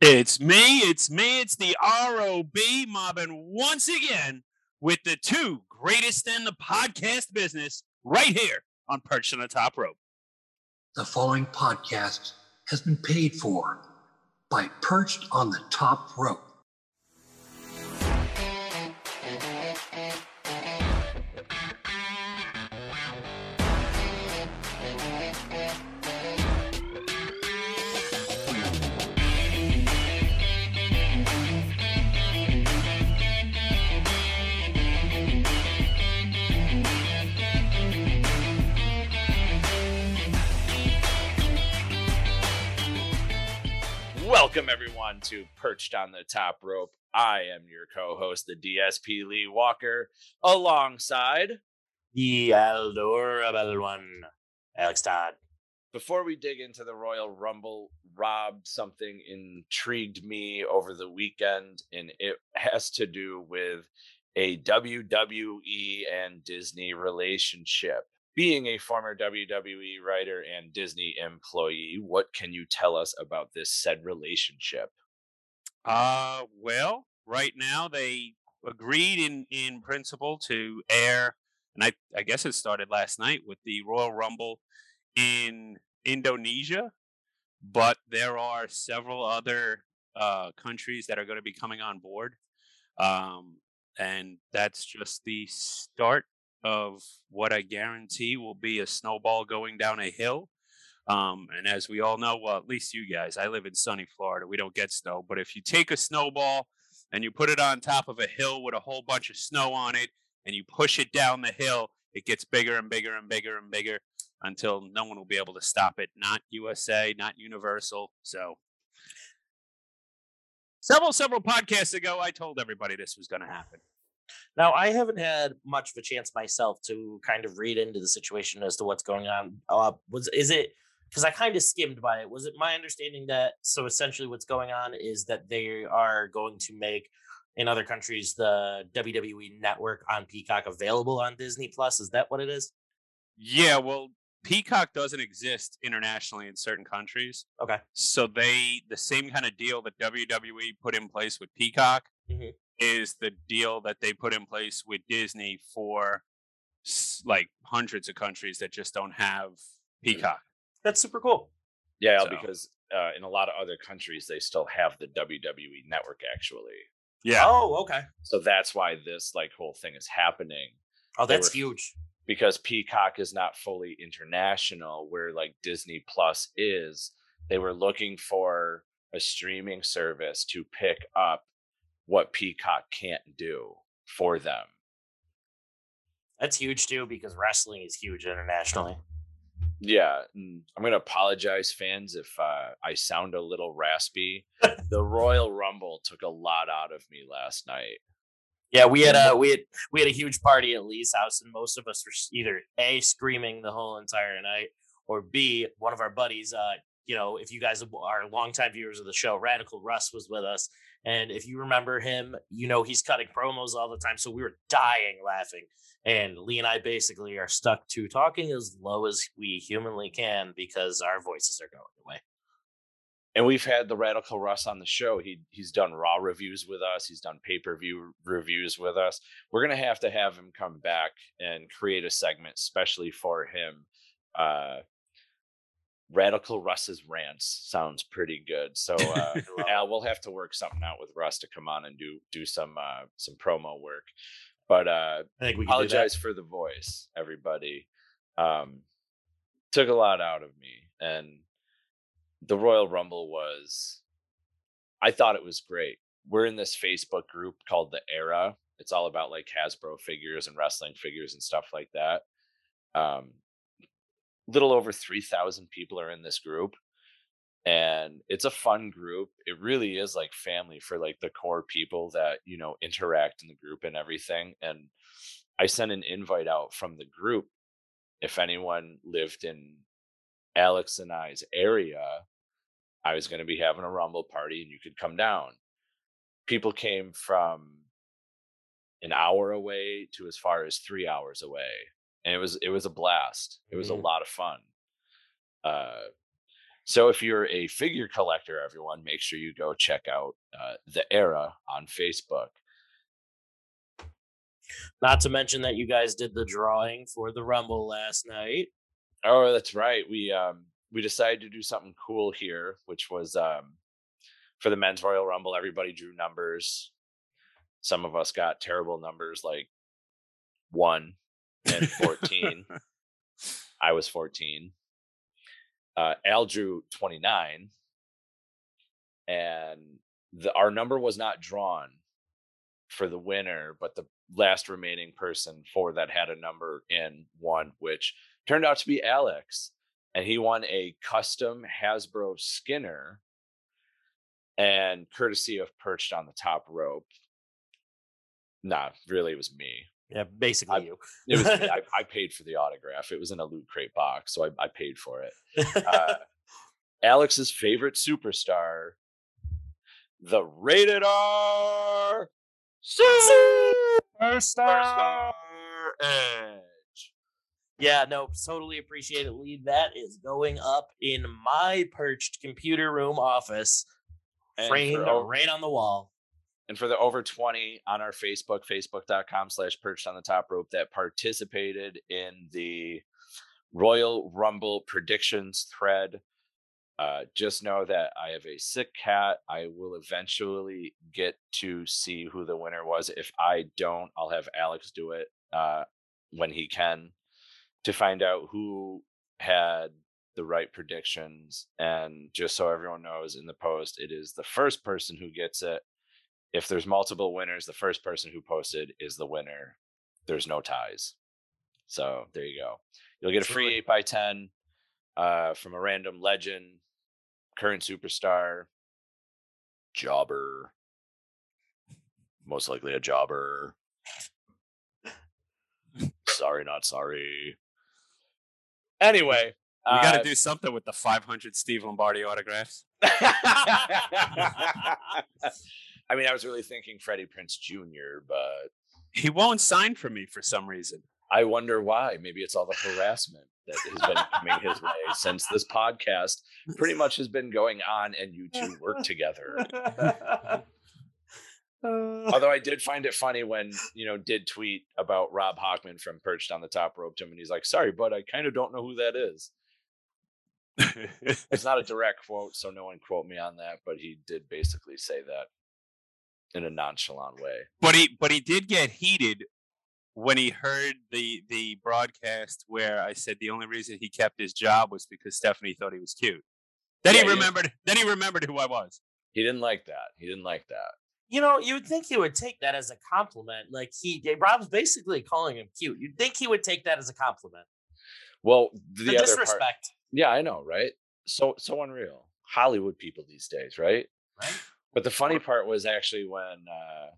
It's me, it's me, it's the ROB mobbing once again with the two greatest in the podcast business right here on Perched on the Top Rope. The following podcast has been paid for by Perched on the Top Rope. Welcome everyone to Perched on the Top Rope. I am your co-host, the DSP Lee Walker, alongside. The adorable one, Alex Todd. Before we dig into the Royal Rumble, Rob, something intrigued me over the weekend, and it has to do with a WWE and Disney relationship. Being a former WWE writer and Disney employee, what can you tell us about this said relationship? Uh, well, right now they agreed in in principle to air, and I I guess it started last night with the Royal Rumble in Indonesia, but there are several other uh, countries that are going to be coming on board, um, and that's just the start of what I guarantee will be a snowball going down a hill. Um, and as we all know, well, at least you guys, I live in sunny Florida. We don't get snow. But if you take a snowball and you put it on top of a hill with a whole bunch of snow on it and you push it down the hill, it gets bigger and bigger and bigger and bigger until no one will be able to stop it. Not USA, not Universal. So several, several podcasts ago, I told everybody this was going to happen. Now, I haven't had much of a chance myself to kind of read into the situation as to what's going on. Uh, was is it because I kind of skimmed by it? Was it my understanding that so essentially what's going on is that they are going to make in other countries the WWE network on Peacock available on Disney Plus? Is that what it is? Yeah, well, Peacock doesn't exist internationally in certain countries. Okay. So they the same kind of deal that WWE put in place with Peacock Mhm. Is the deal that they put in place with Disney for like hundreds of countries that just don't have Peacock. That's super cool. Yeah, So- because uh, in a lot of other countries, they still have the WWE network actually. Yeah. Oh, okay. So that's why this like whole thing is happening. Oh, that's were- huge. because Peacock is not fully international, where like Disney Plus is. They were looking for a streaming service to pick up what Peacock can't do for them. That's huge too because wrestling is huge internationally. Yeah, I'm gonna apologize, fans, if uh, I sound a little raspy. the Royal Rumble took a lot out of me last night. Yeah, we had a we had we had a huge party at Lee's house, and most of us were either a screaming the whole entire night, or b one of our buddies. Uh, you know, if you guys are longtime viewers of the show, Radical Russ was with us, and if you remember him, you know he's cutting promos all the time, so we were dying laughing. And Lee and I basically are stuck to talking as low as we humanly can because our voices are going away. and we've had the radical russ on the show he he's done raw reviews with us he's done pay-per-view reviews with us we're gonna have to have him come back and create a segment especially for him uh radical russ's rants sounds pretty good so uh al we'll have to work something out with russ to come on and do do some uh some promo work but uh I think we can do that. apologize for the voice everybody um took a lot out of me and the royal rumble was i thought it was great. We're in this facebook group called the era. It's all about like hasbro figures and wrestling figures and stuff like that um little over 3000 people are in this group and it's a fun group it really is like family for like the core people that you know interact in the group and everything and i sent an invite out from the group. If anyone lived in alex and i's area i was going to be having a rumble party and you could come down. People came from an hour away to as far as three hours away and it was it was a blast it was Mhm. a lot of fun uh So if you're a figure collector, everyone, make sure you go check out uh, the Era on Facebook. Not to mention that you guys did the drawing for the Rumble last night. Oh, that's right. We um we decided to do something cool here, which was um for the men's Royal Rumble. Everybody drew numbers. Some of us got terrible numbers like one and fourteen. I was fourteen. Uh, Al drew twenty nine, and the our number was not drawn for the winner, but the last remaining person for that had a number in one, which turned out to be Alex. And he won a custom Hasbro Skinner and courtesy of perched on the top rope. Nah, really, it was me. Yeah, basically I- you. It was. I, I paid for the autograph. It was in a loot crate box, so I, I paid for it. Uh, Alex's favorite superstar, the rated R Superstar Edge. Yeah, no, totally appreciate it, Lee. That is going up in my perched computer room office, And framed right on the wall. And for the over 20 on our Facebook, facebook.com slash perched on the top rope that participated in the Royal Rumble predictions thread. Uh, just know that I have a sick cat. I will eventually get to see who the winner was. If I don't, I'll have Alex do it uh, when he can to find out who had the right predictions. And just so everyone knows in the post, it is the first person who gets it. If there's multiple winners, the first person who posted is the winner. There's no ties. So there you go. You'll get a free 8 by 10 uh, from a random legend, current superstar, jobber, most likely a jobber. sorry, not sorry. Anyway, We got uh, to do something with the 500 Steve Lombardi autographs. I mean, I was really thinking Freddie Prinze Jr., but He won't sign for me for some reason. I wonder why. Maybe it's all the harassment that has been coming his way since this podcast pretty much has been going on and you two work together. Oh. Although I did find it funny when, you know, did tweet about Rob Hockman from Perched on the Top Rope to him and he's like, sorry, but I kind of don't know who that is. It's not a direct quote, so no one quote me on that, but he did basically say that in a nonchalant way. but he but he did get heated when he heard the the broadcast where I said the only reason he kept his job was because Stephanie thought he was cute. Then Yeah, he he- remembered. Then he remembered who I was. He didn't like that. He didn't like that. you know, you would think he would take that as a compliment. Like he, Rob's basically calling him cute. You'd think he would take that as a compliment. Well, The, the, other part, disrespect, yeah, I know, right? So so unreal. Hollywood people these days, right? right? But the funny part was actually when uh,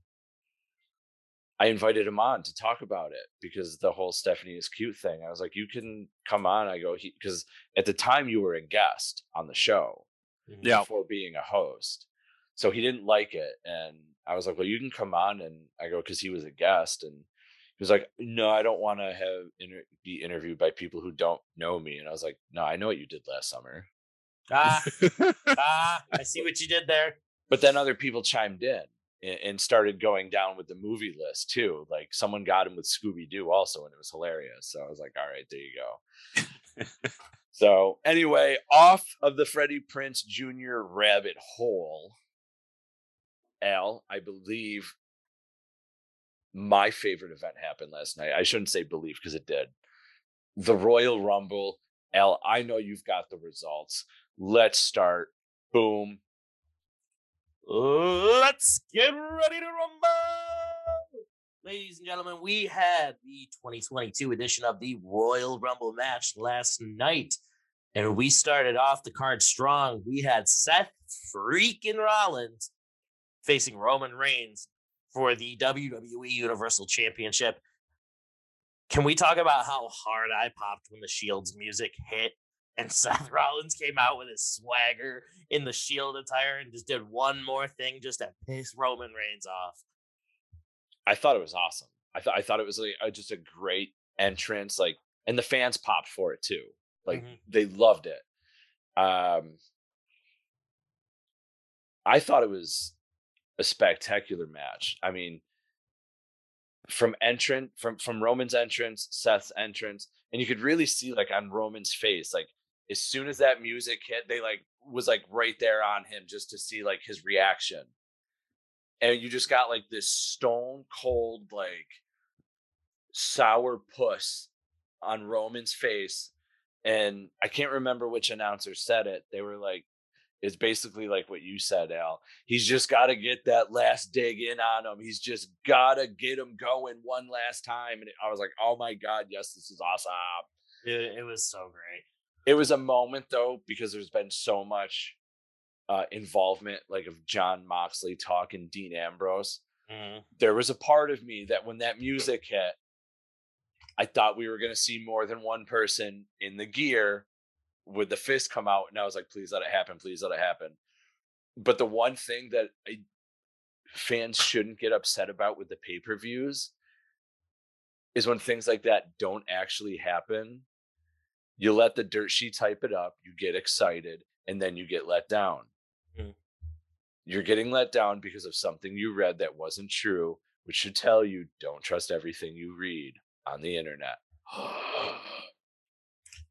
I invited him on to talk about it because the whole Stephanie is cute thing. I was like, you can come on. I go, because at the time you were a guest on the show Yeah. before being a host. So he didn't like it. And I was like, well, you can come on. And I go, because he was a guest. And he was like, no, I don't want to have inter- be interviewed by people who don't know me. And I was like, no, I know what you did last summer. Ah, ah, I see what you did there. But then other people chimed in and, started going down with the movie list too. Like someone got him with Scooby Doo also, and it was hilarious. So I was like, all right, there you go. so anyway, off of the Freddie Prinze Jr. rabbit hole, Al, I believe my favorite event happened last night. I shouldn't say believe because it did. The Royal Rumble. Al, I know you've got the results. Let's start. Boom. Let's get ready to rumble. Ladies and gentlemen, we had the 2022 edition of the Royal Rumble match last night. And we started off the card strong. We had Seth freaking Rollins facing Roman Reigns for the WWE Universal Championship. Can we talk about how hard I popped when the Shield's music hit and Seth Rollins came out with his swagger in the Shield attire and just did one more thing just to piss Roman Reigns off? I thought it was awesome. I thought I thought it was like a, just a great entrance, like, and the fans popped for it too. Like Mhm. they loved it. Um, I thought it was a spectacular match. I mean, from entrance, from from Roman's entrance, Seth's entrance, and you could really see like on Roman's face, like as soon as that music hit, they like was like right there on him just to see like his reaction. And you just got like this stone cold, like sour puss on Roman's face. And I can't remember which announcer said it. They were like, it's basically like what you said, Al. He's just got to get that last dig in on him. He's just got to get him going one last time. And I was like, oh my God, yes, this is awesome. It, it was so great. It was a moment though, because there's been so much uh, involvement, like of Jon Moxley talking Dean Ambrose. Mhm. There was a part of me that when that music hit, I thought we were going to see more than one person in the gear with the fist come out, and I was like, "Please let it happen! Please let it happen!" But the one thing that I, fans shouldn't get upset about with the pay per views is when things like that don't actually happen. You let the dirt sheets hype it up, you get excited, and then you get let down. Mm. You're getting let down because of something you read that wasn't true, which should tell you don't trust everything you read on the internet.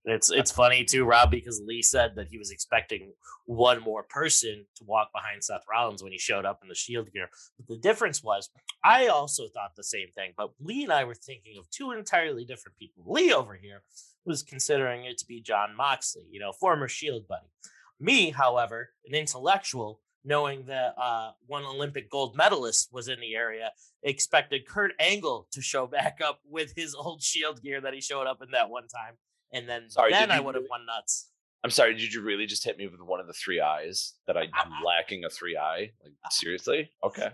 It's it's funny too, Rob, because Lee said that he was expecting one more person to walk behind Seth Rollins when he showed up in the Shield gear. But the difference was, I also thought the same thing, but Lee and I were thinking of two entirely different people. Lee over here was considering it to be Jon Moxley, you know, former Shield buddy. Me, however, an intellectual, knowing that uh, one Olympic gold medalist was in the area, expected Kurt Angle to show back up with his old Shield gear that he showed up in that one time and then Sorry, then I would have really- won nuts. I'm sorry, did you really just hit me with one of the three eyes that I, ah, I'm ah. lacking a three eye? Like ah. seriously? Okay.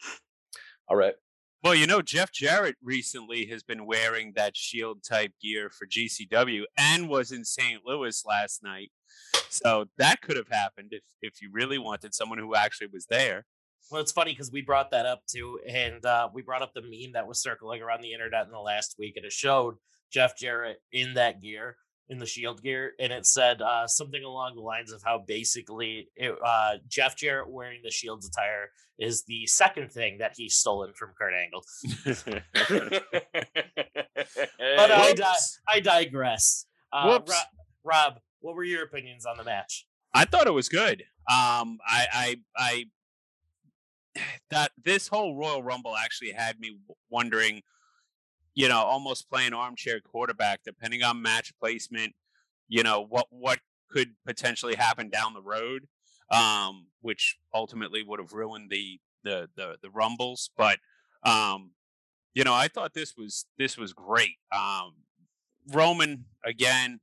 All right. Well, you know, Jeff Jarrett recently has been wearing that Shield type gear for GCW and was in St. Louis last night. So that could have happened if if you really wanted someone who actually was there. Well, it's funny because we brought that up too, and uh, we brought up the meme that was circling around the internet in the last week, and it showed Jeff Jarrett in that gear, in the Shield gear, and it said uh, something along the lines of how basically it, uh, Jeff Jarrett wearing the Shield's attire is the second thing that he's stolen from Kurt Angle. But I, di- I digress. Uh, Whoops. Rob, what were your opinions on the match? I thought it was good. Um, I, I, I, that this whole Royal Rumble actually had me wondering, you know, almost playing armchair quarterback, depending on match placement. You know what what could potentially happen down the road, um, which ultimately would have ruined the the the, the rumbles. But um, you know, I thought this was this was great. Um, Roman again,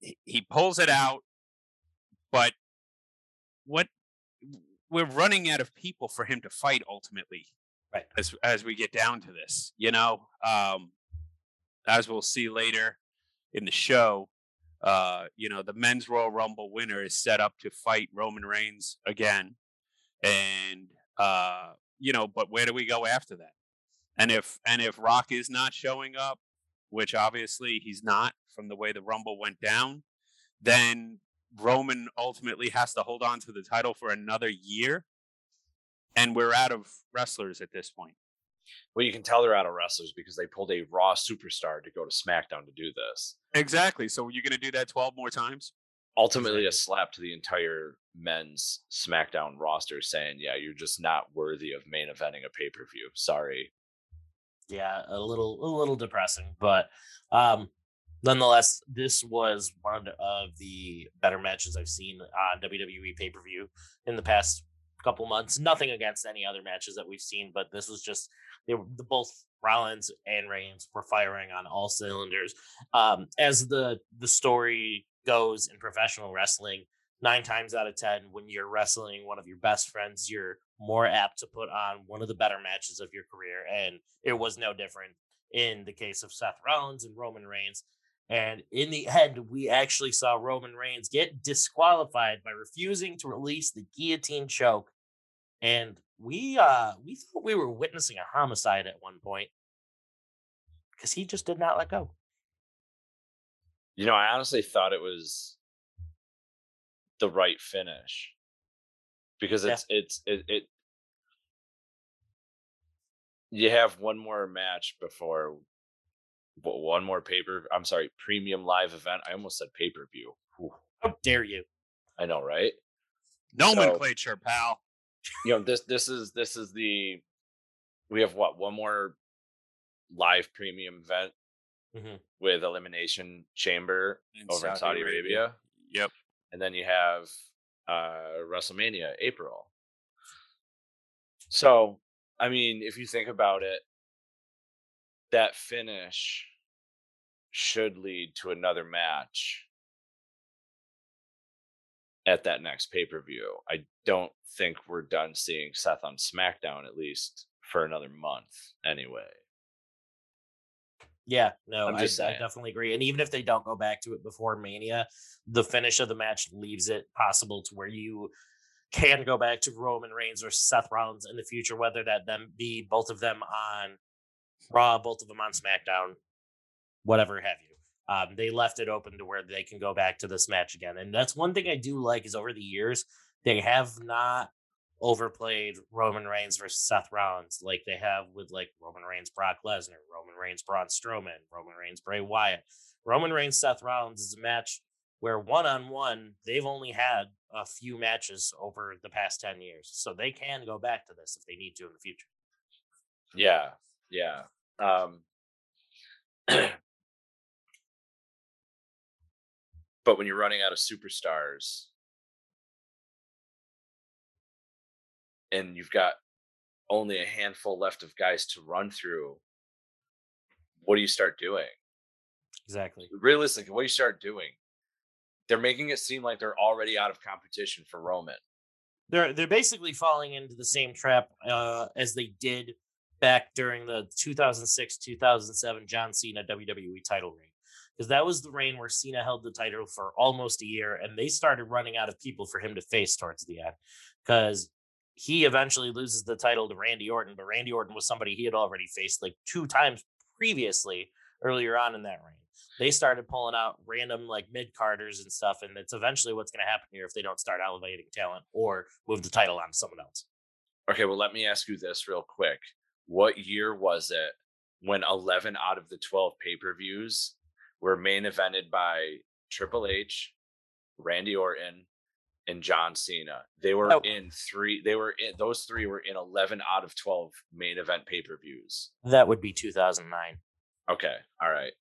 he, he pulls it out but what we're running out of people for him to fight ultimately Right. as as we get down to this you know um as we'll see later in the show uh you know the men's royal rumble winner is set up to fight roman reigns again and uh you know but where do we go after that and if and if rock is not showing up which obviously he's not from the way the rumble went down then Roman ultimately has to hold on to the title for another year. And we're out of wrestlers at this point. Well, you can tell they're out of wrestlers because they pulled a Raw superstar to go to SmackDown to do this. Exactly. So you're going to do that 12 more times? Ultimately, a slap to the entire men's SmackDown roster saying, yeah, you're just not worthy of main eventing a pay per view. Sorry. yeah a little a little depressing but um nonetheless this was one of the better matches i've seen on wwe pay-per-view in the past couple months nothing against any other matches that we've seen but this was just they were both rollins and reigns were firing on all cylinders. Um as the the story goes in professional wrestling nine times out of ten when you're wrestling one of your best friends you're more apt to put on one of the better matches of your career and it was no different in the case of Seth Rollins and Roman Reigns. And in the end we actually saw Roman Reigns get disqualified by refusing to release the guillotine choke and we uh we thought we were witnessing a homicide at one point. Cuz he just did not let go. You know, I honestly thought it was the right finish. Because Yeah. it's it's it, it you have one more match before one more paper i'm sorry premium live event. I almost said pay-per-view. Whew, How dare you? i know right? Nomenclature, pal. You know this this is this is the we have what one more live premium event Mhm. with elimination chamber over in saudi arabia Yep. and then you have uh WrestleMania April. So, I mean, if you think about it, that finish should lead to another match at that next pay-per-view. I don't think we're done seeing Seth on SmackDown at least for another month anyway. Yeah, no, I, I definitely agree. And even if they don't go back to it before Mania, the finish of the match leaves it possible to where you can go back to Roman Reigns or Seth Rollins in the future, whether that them be both of them on Raw, both of them on SmackDown, whatever have you. Um, they left it open to where they can go back to this match again, and that's one thing I do like is over the years they have not overplayed Roman Reigns versus Seth Rollins like they have with like Roman Reigns, Brock Lesnar, Roman Reigns, Braun Strowman, Roman Reigns, Bray Wyatt. Roman Reigns, Seth Rollins is a match where one on one they've only had a few matches over the past 10 years. So they can go back to this if they need to in the future. Yeah, yeah. Um, but when you're running out of superstars and you've got only a handful left of guys to run through, what do you start doing? Exactly. Realistically, what do you start doing? They're making it seem like they're already out of competition for Roman. They're they're basically falling into the same trap uh, as they did back during the 2006 2007 John Cena WWE title reign. Because that was the reign where Cena held the title for almost a year, and they started running out of people for him to face towards the end. Because he eventually loses the title to Randy Orton, but Randy Orton was somebody he had already faced like two times previously earlier on in that reign. They started pulling out random like mid carders and stuff, and it's eventually what's going to happen here if they don't start elevating talent or move the title on to someone else. Okay, well, let me ask you this real quick. What year was it when 11 out of the 12 pay per views were main evented by Triple H, Randy Orton, and John Cena? They were Oh. in three, they were in, those three were in 11 out of 12 main event pay per views. That would be 2009. Okay, all right.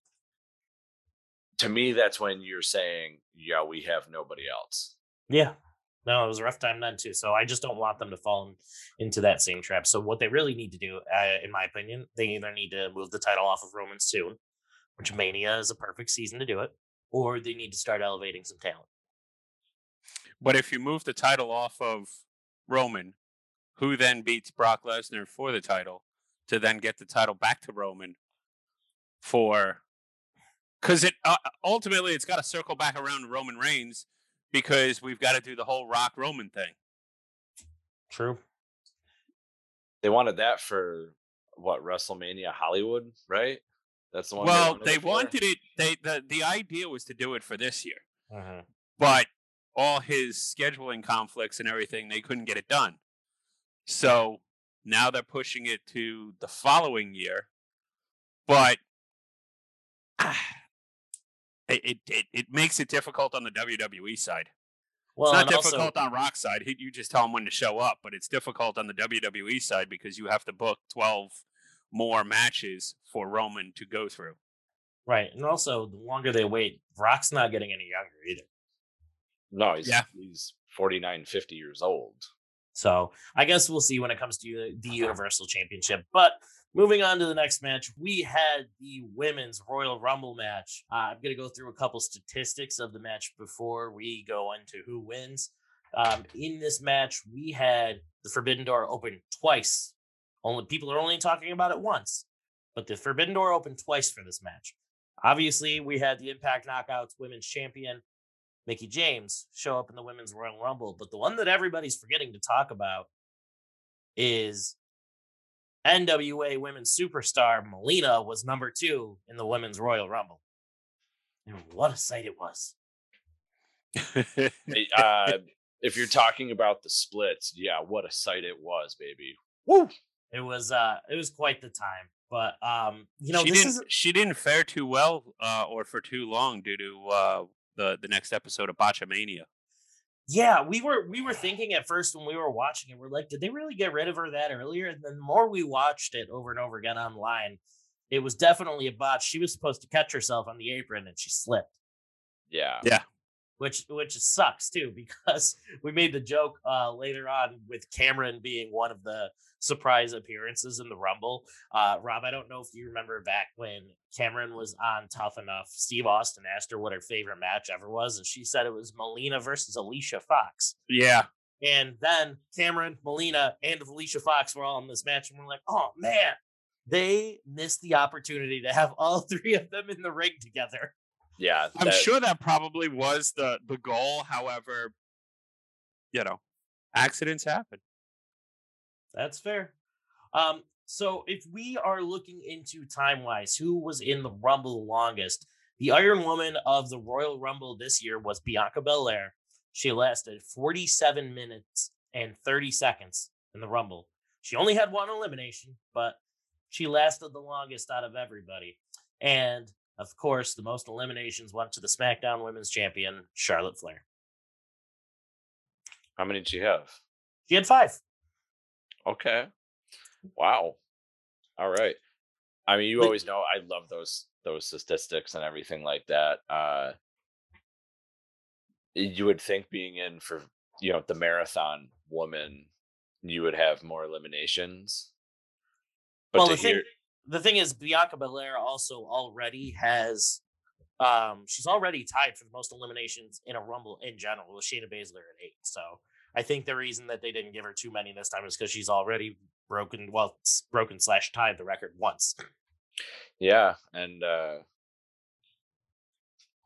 To me, that's when you're saying, yeah, we have nobody else. Yeah. No, it was a rough time then too. So I just don't want them to fall in- into that same trap. So what they really need to do, uh, in my opinion, they either need to move the title off of Roman soon, which Mania is a perfect season to do it, or they need to start elevating some talent. But if you move the title off of Roman, who then beats Brock Lesnar for the title to then get the title back to Roman for because it uh, ultimately it's got to circle back around to Roman Reigns because we've got to do the whole Rock Roman thing. True. They wanted that for what, WrestleMania Hollywood, right? That's the one. well, they wanted it. They the the idea was to do it for this year, Mhm. but all his scheduling conflicts and everything, they couldn't get it done. So now they're pushing it to the following year, but it it, it, it makes it difficult on the WWE side. Well, it's not and also- difficult on Rock side. He- You just tell them when to show up, but it's difficult on the WWE side because you have to book twelve more matches for Roman to go through. right, and also the longer they wait, Brock's not getting any younger either. No, he's Yeah. he's 49, 50 years old. So I guess we'll see when it comes to the Universal Championship. But moving on to the next match, we had the women's Royal Rumble match. Uh, I'm going to go through a couple statistics of the match before we go into who wins. Um, in this match, we had the Forbidden Door open twice. Only people are only talking about it once, but the Forbidden Door opened twice for this match. Obviously, we had the Impact Knockouts Women's Champion Mickie James show up in the Women's Royal Rumble. But the one that everybody's forgetting to talk about is NWA Women's Superstar Melina was number two in the Women's Royal Rumble. And what a sight it was. uh, if you're talking about the splits, yeah, what a sight it was, baby. Woo! It was uh it was quite the time. But um, you know, she this didn't is she didn't fare too well uh, or for too long due to uh, the the next episode of Botchamania. yeah, we were we were thinking at first when we were watching it, we're like, did they really get rid of her that earlier? And then the more we watched it over and over again online, it was definitely a botch. She was supposed to catch herself on the apron and she slipped. Yeah. Yeah. Which which sucks too because we made the joke uh later on with Cameron being one of the surprise appearances in the Rumble. Uh Rob, I don't know if you remember back when Cameron was on Tough Enough, Steve Austin asked her what her favorite match ever was, and she said it was Melina versus Alicia Fox. Yeah, And then Cameron, Melina, and Alicia Fox were all in this match, and we're like, oh man, they missed the opportunity to have all three of them in the ring together. Yeah. I'm that- sure that probably was the the goal. However, you know, accidents happen. That's fair. Um, so if we are looking into time wise, who was in the Rumble the longest? The Iron Woman of the Royal Rumble this year was Bianca Belair. She lasted 47 minutes and 30 seconds in the Rumble. She only had one elimination, but she lasted the longest out of everybody. And of course, the most eliminations went to the SmackDown Women's Champion, Charlotte Flair. How many did you have? She had five. Okay. Wow. All right. I mean, you But- always know I love those those statistics and everything like that. Uh you would think being in for you know the marathon woman, you would have more eliminations. But well, to the thing, hear, the thing is, Bianca Belair also already has, um, she's already tied for the most eliminations in a Rumble in general with Shayna Baszler at eight. So I think the reason that they didn't give her too many this time is because she's already broken, well, broken slash tied the record once. yeah, and uh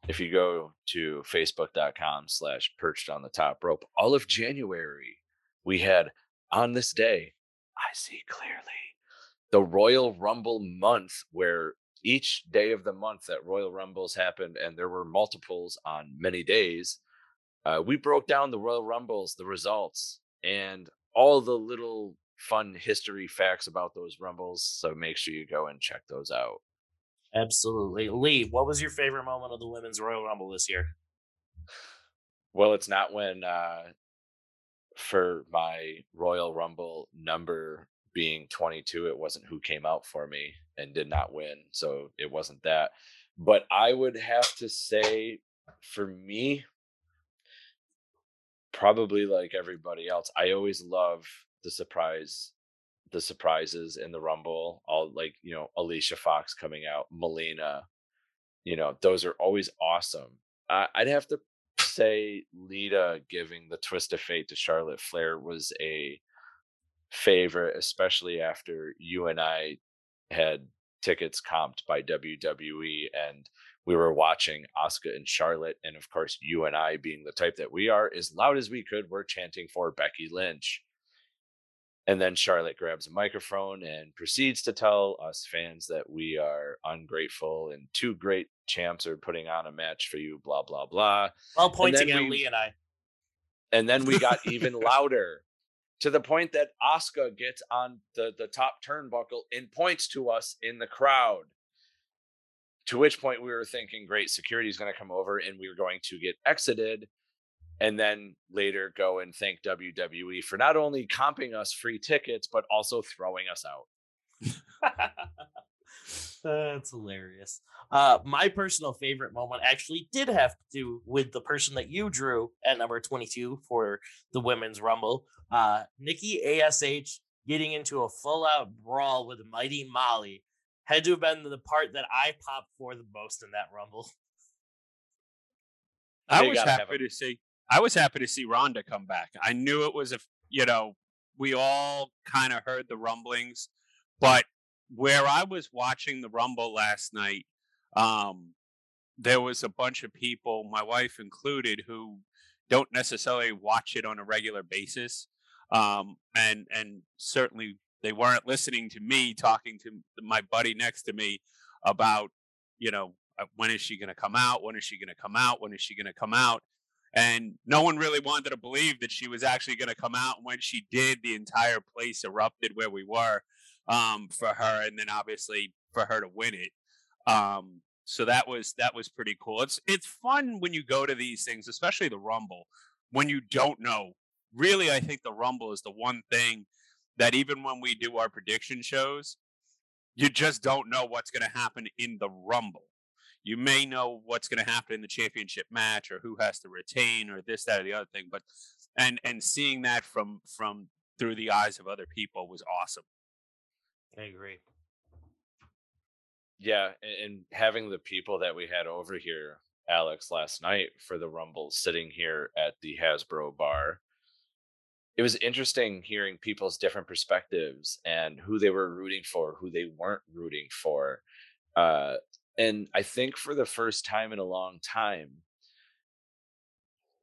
if you go to facebook.com slash perched on the top rope, all of January, we had on this day, I see clearly, the Royal Rumble month, where each day of the month that Royal Rumbles happened, and there were multiples on many days, uh, we broke down the Royal Rumbles, the results, and all the little fun history facts about those Rumbles. So make sure you go and check those out. Absolutely. Lee, what was your favorite moment of the Women's Royal Rumble this year? Well, it's not when uh for my Royal Rumble number being 22, it wasn't who came out for me and did not win. So it wasn't that. But I would have to say for me probably like everybody else, I always love the surprise the surprises in the Rumble, all like, you know, Alicia Fox coming out, Melina, you know, those are always awesome. I'd have to say Lita giving the twist of fate to Charlotte Flair was a favorite, especially after you and I had tickets comped by WWE and we were watching Asuka and Charlotte. And of course, you and I, being the type that we are, as loud as we could, we're chanting for Becky Lynch. And then Charlotte grabs a microphone and proceeds to tell us fans that we are ungrateful and two great champs are putting on a match for you, blah, blah, blah. Well, pointing at we- Lee and I. And then we got even louder to the point that Asuka gets on the, the top turnbuckle and points to us in the crowd. To which point we were thinking, great, security is going to come over and we were going to get exited. And then later go and thank WWE for not only comping us free tickets, but also throwing us out. That's hilarious. Uh, my personal favorite moment actually did have to do with the person that you drew at number 22 for the women's rumble. Uh, Nikki ASH getting into a full out brawl with Mighty Molly had to have been the part that I popped for the most in that rumble. I was happy to see. I was happy to see Ronda come back. I knew it was a, you know, we all kind of heard the rumblings, but where I was watching the Rumble last night, um, there was a bunch of people, my wife included, who don't necessarily watch it on a regular basis, um, and and certainly they weren't listening to me talking to my buddy next to me about, you know, uh, when is she going to come out? When is she going to come out? When is she going to come out? and no one really wanted to believe that she was actually going to come out. And when she did, the entire place erupted where we were um, for her, and then obviously for her to win it. Um, so that was that was pretty cool. It's it's fun when you go to these things, especially the Rumble, when you don't know. Really, I think the Rumble is the one thing that even when we do our prediction shows, you just don't know what's going to happen in the Rumble. You may know what's going to happen in the championship match or who has to retain or this, that, or the other thing. But and and seeing that from from through the eyes of other people was awesome. I agree. Yeah, and, having the people that we had over here, Alex, last night for the Rumble, sitting here at the Hasbro bar, it was interesting hearing people's different perspectives and who they were rooting for, who they weren't rooting for. Uh, and I think for the first time in a long time,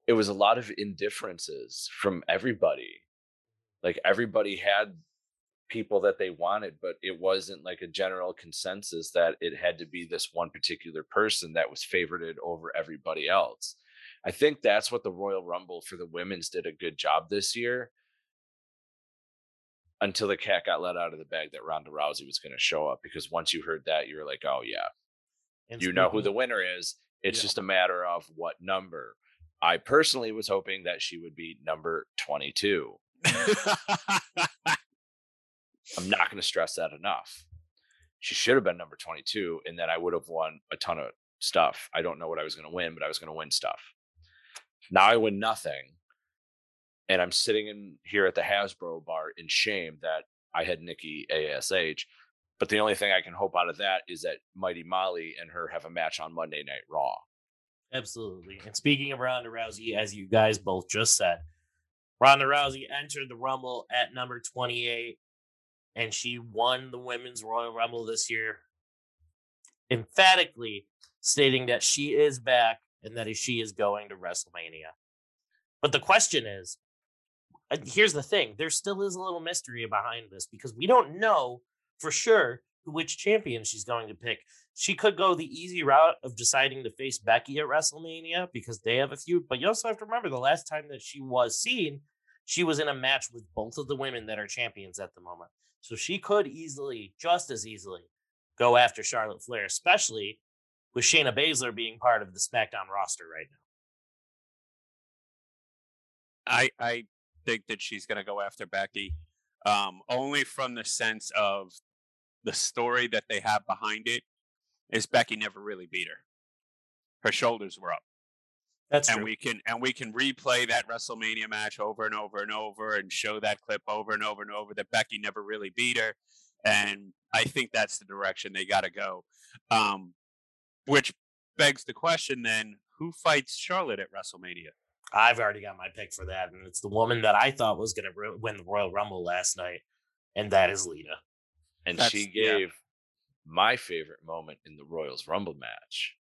it was a lot of indifferences from everybody. Like everybody had people that they wanted, but it wasn't like a general consensus that it had to be this one particular person that was favorited over everybody else. I think that's what the Royal Rumble for the women's did a good job this year. Until the cat got let out of the bag that Ronda Rousey was going to show up, because once you heard that, you were like, "Oh yeah, and you know who the winner is." It's yeah. just a matter of what number. I personally was hoping that she would be number twenty-two. I'm not going to stress that enough. She should have been number 22, and then I would have won a ton of stuff. I don't know what I was going to win, but I was going to win stuff. Now I win nothing. And I'm sitting in here at the Hasbro bar in shame that I had Nikki ASH. But the only thing I can hope out of that is that Mighty Molly and her have a match on Monday Night Raw. Absolutely. And speaking of Ronda Rousey, as you guys both just said, Ronda Rousey entered the Rumble at number 28, and she won the Women's Royal Rumble this year, emphatically stating that she is back and that she is going to WrestleMania. But the question is here's the thing there still is a little mystery behind this because we don't know for sure which champion she's going to pick. She could go the easy route of deciding to face Becky at WrestleMania because they have a feud. But you also have to remember the last time that she was seen, she was in a match with both of the women that are champions at the moment. So she could easily, just as easily, go after Charlotte Flair, especially with Shayna Baszler being part of the SmackDown roster right now. I I think that she's going to go after Becky, um, only from the sense of the story that they have behind it. Is Becky never really beat her? Her shoulders were up. That's and true. we can and we can replay that WrestleMania match over and over and over and show that clip over and over and over that Becky never really beat her. And I think that's the direction they got to go. Um, which begs the question then who fights Charlotte at WrestleMania? I've already got my pick for that, and it's the woman that I thought was going to win the Royal Rumble last night, and that is Lita. And That's, she gave yeah. my favorite moment in the Royals Rumble match.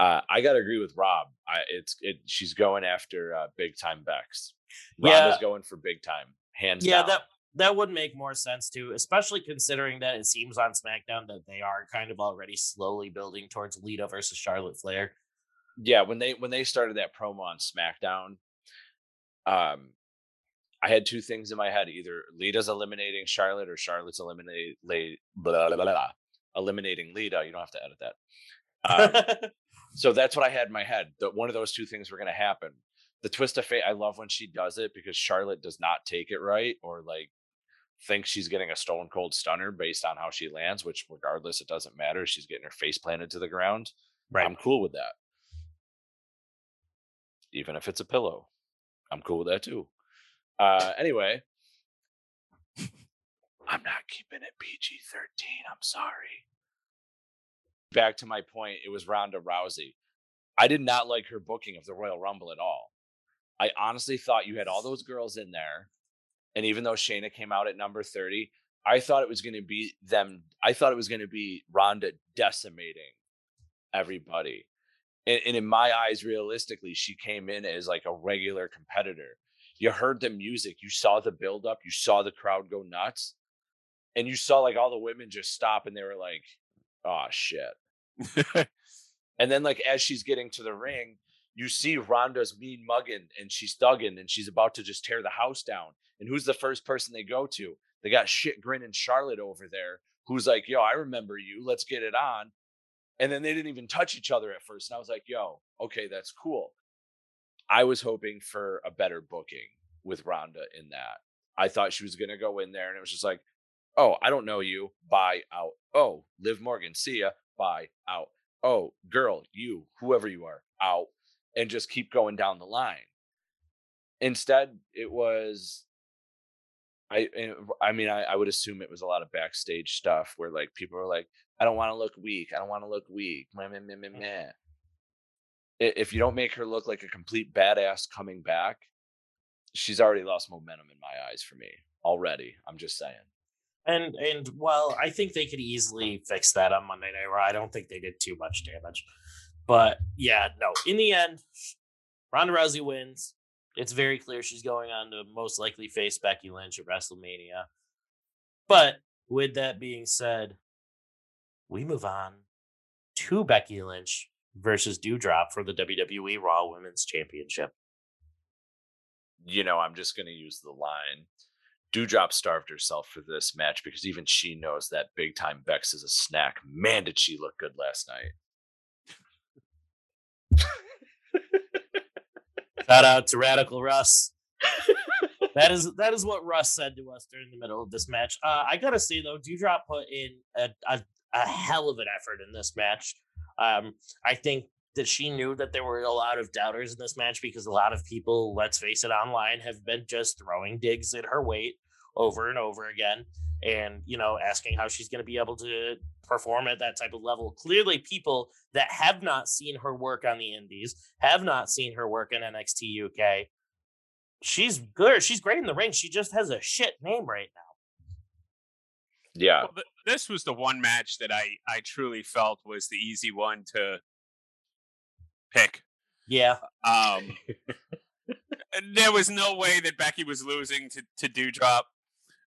Uh, I got to agree with Rob. I, it's it. She's going after uh, big time Bex. Ronda's yeah. going for big time, hands yeah, down. that that would make more sense too, especially considering that it seems on SmackDown that they are kind of already slowly building towards Lita versus Charlotte Flair. Yeah, when they when they started that promo on SmackDown, um, I had two things in my head: either Lita's eliminating Charlotte or Charlotte's eliminating blah, blah, blah, eliminating Lita. You don't have to edit that. Um, so that's what I had in my head. That one of those two things were going to happen. The twist of fate, I love when she does it because Charlotte does not take it right or like thinks she's getting a stone cold stunner based on how she lands, which regardless, it doesn't matter. She's getting her face planted to the ground. Right. I'm cool with that. Even if it's a pillow, I'm cool with that too. Uh, anyway, I'm not keeping it PG 13. I'm sorry. Back to my point, it was Ronda Rousey. I did not like her booking of the Royal Rumble at all. I honestly thought you had all those girls in there and even though Shayna came out at number 30, I thought it was going to be them. I thought it was going to be Ronda decimating everybody. And, and, in my eyes, realistically, she came in as like a regular competitor. You heard the music, you saw the buildup, you saw the crowd go nuts, and you saw like all the women just stop and they were like, oh shit. and then, like, as she's getting to the ring, you see Ronda's mean mugging and she's thugging and she's about to just tear the house down. And who's the first person they go to? They got shit grinning Charlotte over there, who's like, yo, I remember you. Let's get it on. And then they didn't even touch each other at first. And I was like, yo, okay, that's cool. I was hoping for a better booking with Ronda in that. I thought she was going to go in there and it was just like, oh, I don't know you. Bye out. Oh, Liv Morgan, see ya. Bye out. Oh, girl, you, whoever you are, out. And just keep going down the line. Instead, it was I eh, I mean I, I would assume it was a lot of backstage stuff where like people are like, I don't want to look weak. I don't want to look weak. Meh, meh, meh, meh, meh. If you don't make her look like a complete badass coming back, she's already lost momentum in my eyes for me already. I'm just saying. And and well, I think they could easily fix that on Monday Night Raw. I don't think they did too much damage. But yeah, no. In the end, Ronda Rousey wins. It's very clear she's going on to most likely face Becky Lynch at WrestleMania. But with that being said, we move on to Becky Lynch versus Doudrop for the WWE Raw Women's Championship. You know, I'm just going to use the line. Doudrop starved herself for this match because even she knows that big time Bex is a snack. Man, did she look good last night. Shout out to Radical Russ. that is that is what Russ said to us during the middle of this match. Uh, I gotta say though, Doudrop put in a, a, a hell of an effort in this match. Um, I think that she knew that there were a lot of doubters in this match because a lot of people, let's face it, online have been just throwing digs at her weight over and over again and you know asking how she's going to be able to perform at that type of level. Clearly people that have not seen her work on the indies have not seen her work in NXT UK she's good she's great in the ring she just has a shit name right now. Yeah. Well, th- this was the one match that I I truly felt was the easy one to pick yeah um there was no way that Becky was losing to to Doudrop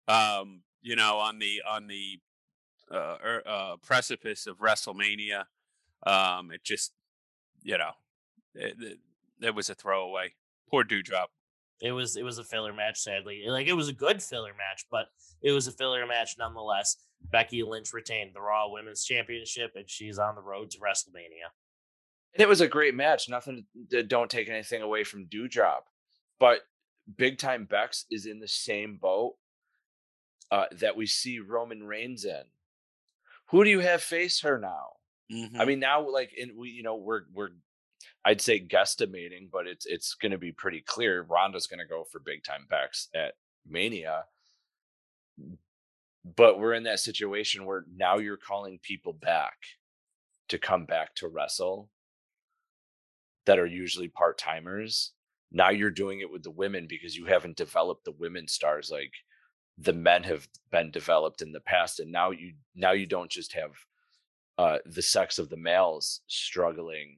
um you know, on the on the uh, er, uh, precipice of WrestleMania. Um, it just, you know, it, it, it was a throwaway. Poor Doudrop. It was it was a filler match, sadly. Like it was a good filler match, but it was a filler match nonetheless. Becky Lynch retained the Raw Women's Championship, and she's on the road to WrestleMania. And it was a great match. Nothing. Don't take anything away from Doudrop, but Big Time Bex is in the same boat uh, that we see Roman Reigns in. Who do you have face her now? Mm-hmm. I mean, now like in we, you know, we're we're I'd say guesstimating, but it's it's going to be pretty clear. Ronda's going to go for big time Bex at Mania. But we're in that situation where now you're calling people back to come back to wrestle that are usually part timers. Now you're doing it with the women because you haven't developed the women stars like the men have been developed in the past and now you now you don't just have uh the sex of the males struggling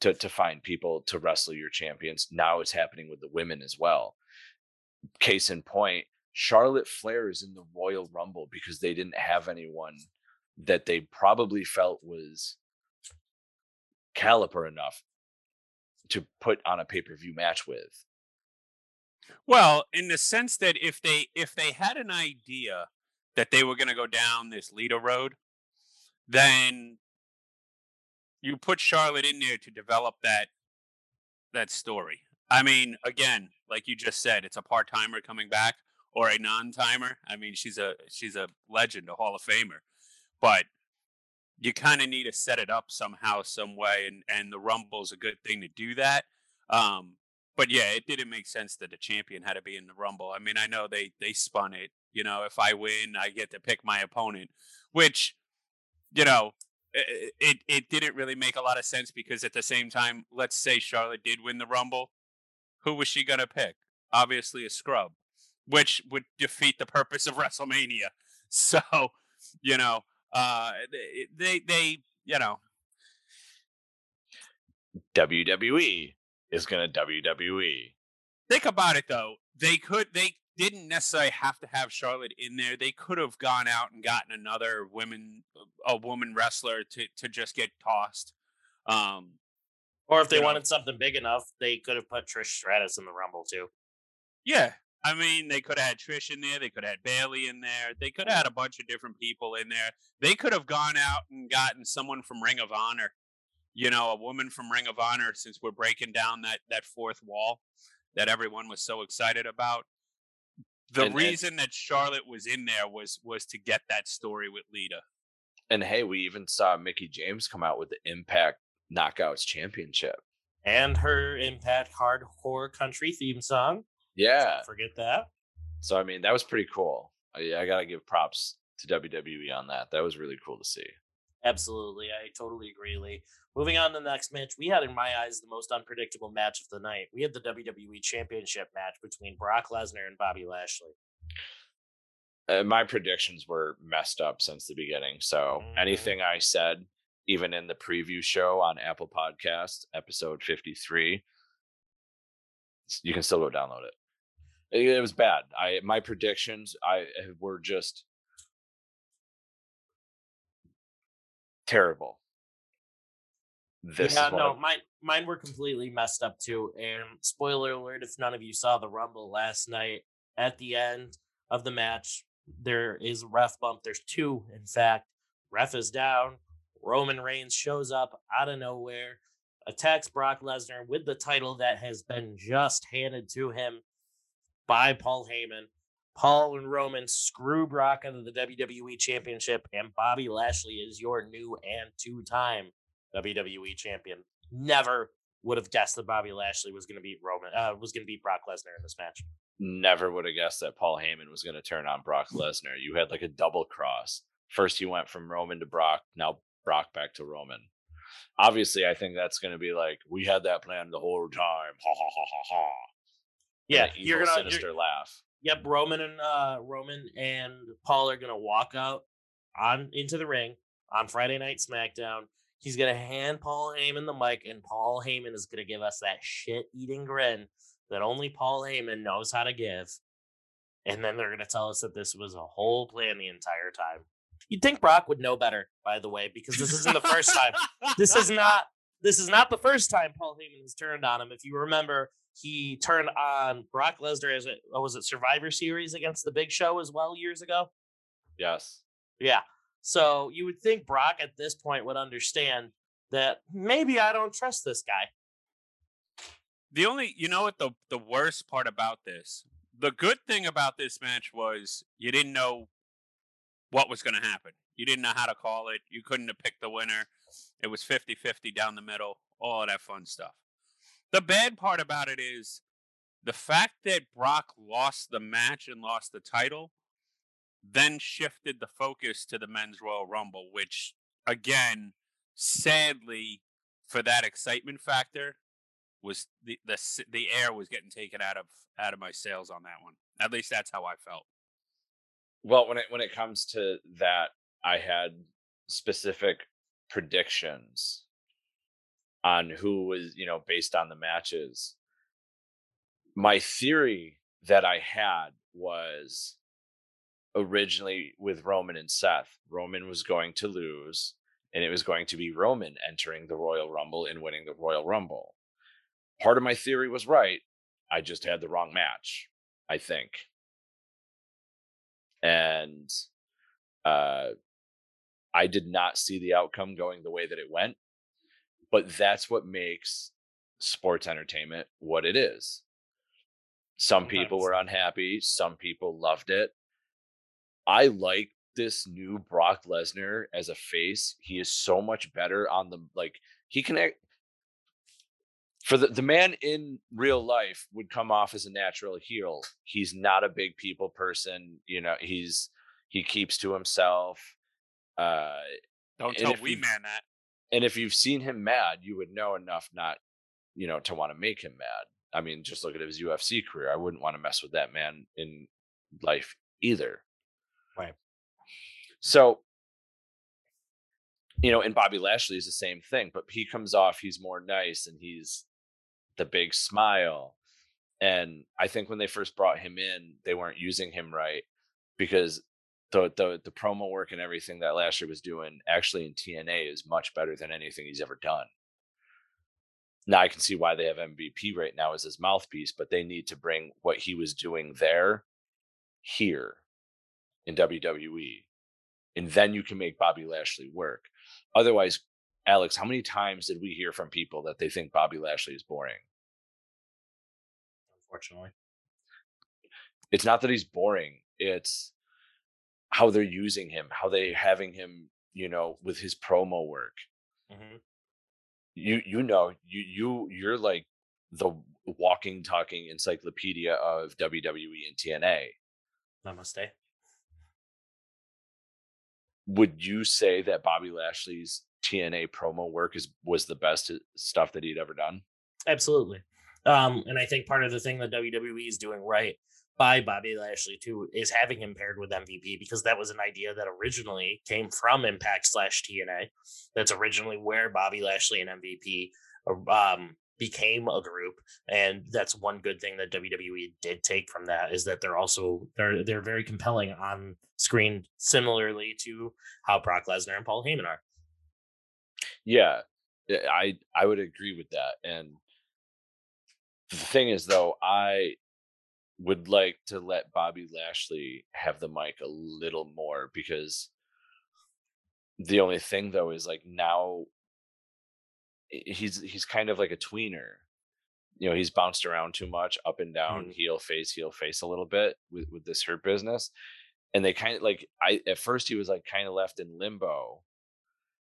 to to find people to wrestle your champions now it's happening with the women as well case in point charlotte flair is in the royal rumble because they didn't have anyone that they probably felt was caliper enough to put on a pay-per-view match with well, in the sense that if they if they had an idea that they were going to go down this Lita road, then you put Charlotte in there to develop that that story. I mean, again, like you just said, it's a part timer coming back or a non timer. I mean, she's a she's a legend, a Hall of Famer, but you kind of need to set it up somehow, some way, and and the Rumble's a good thing to do that. Um, but yeah, it didn't make sense that the champion had to be in the Rumble. I mean, I know they they spun it. You know, if I win, I get to pick my opponent, which, you know, it, it, it didn't really make a lot of sense because at the same time, let's say Charlotte did win the Rumble, who was she gonna pick? Obviously, a scrub, which would defeat the purpose of WrestleMania. So, you know, uh, they they you know. WWE is going to WWE. Think about it though. They could they didn't necessarily have to have Charlotte in there. They could have gone out and gotten another women a woman wrestler to to just get tossed. Um Or if they You know. wanted something big enough, they could have put Trish Stratus in the Rumble too. Yeah. I mean, they could have had Trish in there. They could have had Bayley in there. They could have had a bunch of different people in there. They could have gone out and gotten someone from Ring of Honor, you know, a woman from Ring of Honor, since we're breaking down that that fourth wall that everyone was so excited about. The And- and- reason that Charlotte was in there was was to get that story with Lita. And hey, we even saw Mickie James come out with the Impact Knockouts Championship. And her Impact Hardcore Country theme song. Yeah. Don't forget that. So I mean, that was pretty cool. I, I gotta give props to WWE on that. That was really cool to see. Absolutely. I totally agree, Lee. Moving on to the next match, we had, in my eyes, the most unpredictable match of the night. We had the WWE Championship match between Brock Lesnar and Bobby Lashley. Uh, my predictions were messed up since the beginning. So Mhm. anything I said, even in the preview show on Apple Podcast, episode 53, you can still go download it. It, was bad. I my predictions I uh, were just terrible. This yeah, no, I- mine mine were completely messed up too. And spoiler alert: if none of you saw the Rumble last night, at the end of the match, there is a ref bump. There's two, in fact. Ref is down. Roman Reigns shows up out of nowhere, attacks Brock Lesnar with the title that has been just handed to him by Paul Heyman. Paul and Roman screw Brock into the WWE Championship, and Bobby Lashley is your new and two time WWE champion. Never would have guessed that Bobby Lashley was going to beat Roman, uh, was going to beat Brock Lesnar in this match. never would have guessed that Paul Heyman was going to turn on Brock Lesnar. You had like a double cross. First, he went from Roman to Brock. Now Brock back to Roman. Obviously, I think that's going to be like we had that plan the whole time. Ha ha ha ha ha. Yeah, an you're evil, gonna. you're- sinister laugh. Yep, Roman and uh, Roman and Paul are gonna walk out on into the ring on Friday Night SmackDown. He's gonna hand Paul Heyman the mic, and Paul Heyman is gonna give us that shit-eating grin that only Paul Heyman knows how to give. And then they're gonna tell us that this was a whole plan the entire time. You'd think Brock would know better, by the way, because this isn't the first time. This is not. This is not the first time Paul Heyman has turned on him. If you remember, he turned on Brock Lesnar as it was it Survivor Series against the Big Show as well years ago. Yes. Yeah. So you would think Brock at this point would understand that maybe I don't trust this guy. The only, you know what the the worst part about this, the good thing about this match was you didn't know what was going to happen. You didn't know how to call it. You couldn't have picked the winner. It was 50-50 down the middle, all of that fun stuff. The bad part about it is the fact that Brock lost the match and lost the title then shifted the focus to the men's Royal Rumble, which again, sadly, for that excitement factor, was the the the air was getting taken out of out of my sails on that one. At least that's how I felt. Well, when it when it comes to that, I had specific predictions on who was, you know, based on the matches. My theory that I had was originally with Roman and Seth. Roman was going to lose, and it was going to be Roman entering the Royal Rumble and winning the Royal Rumble. Part of my theory was right. I just had the wrong match, I think and uh, I did not see the outcome going the way that it went. But that's what makes sports entertainment what it is. Some people were unhappy, some people loved it. I like this new Brock Lesnar as a face. He is so much better on the like he can act for the, the man in real life would come off as a natural heel. He's not a big people person, you know, he's he keeps to himself. Uh Don't tell Heyman that. And if you've seen him mad, you would know enough not, you know, to want to make him mad. I mean, just look at his UFC career. I wouldn't want to mess with that man in life either. Right. So, you know, and Bobby Lashley is the same thing, but he comes off, he's more nice and he's the big smile. And I think when they first brought him in, they weren't using him right because the the the promo work and everything that Lashley was doing actually in TNA is much better than anything he's ever done. Now I can see why they have MVP right now as his mouthpiece, but they need to bring what he was doing there here in WWE. And then you can make Bobby Lashley work. Otherwise, Alex, how many times did we hear from people that they think Bobby Lashley is boring? Unfortunately. It's not that he's boring, it's how they're using him, how they having him, you know, with his promo work. hmm You you know, you you you're like the walking talking encyclopedia of WWE and TNA. Namaste. Would you say that Bobby Lashley's TNA promo work is was the best uh, stuff that he'd ever done? Absolutely. Um, and I think part of the thing that WWE is doing right by Bobby Lashley too is having him paired with MVP because that was an idea that originally came from Impact slash TNA. That's originally where Bobby Lashley and MVP um, became a group, and that's one good thing that WWE did take from that is that they're also they're they're very compelling on screen, similarly to how Brock Lesnar and Paul Heyman are. Yeah, yeah, I I would agree with that. And the thing is, though, I would like to let Bobby Lashley have the mic a little more because the only thing, though, is like now he's he's kind of like a tweener. You know, he's bounced around too much, up and down, mm-hmm. heel face, heel face a little bit with with this hurt business. And they kind of like I at first he was like kind of left in limbo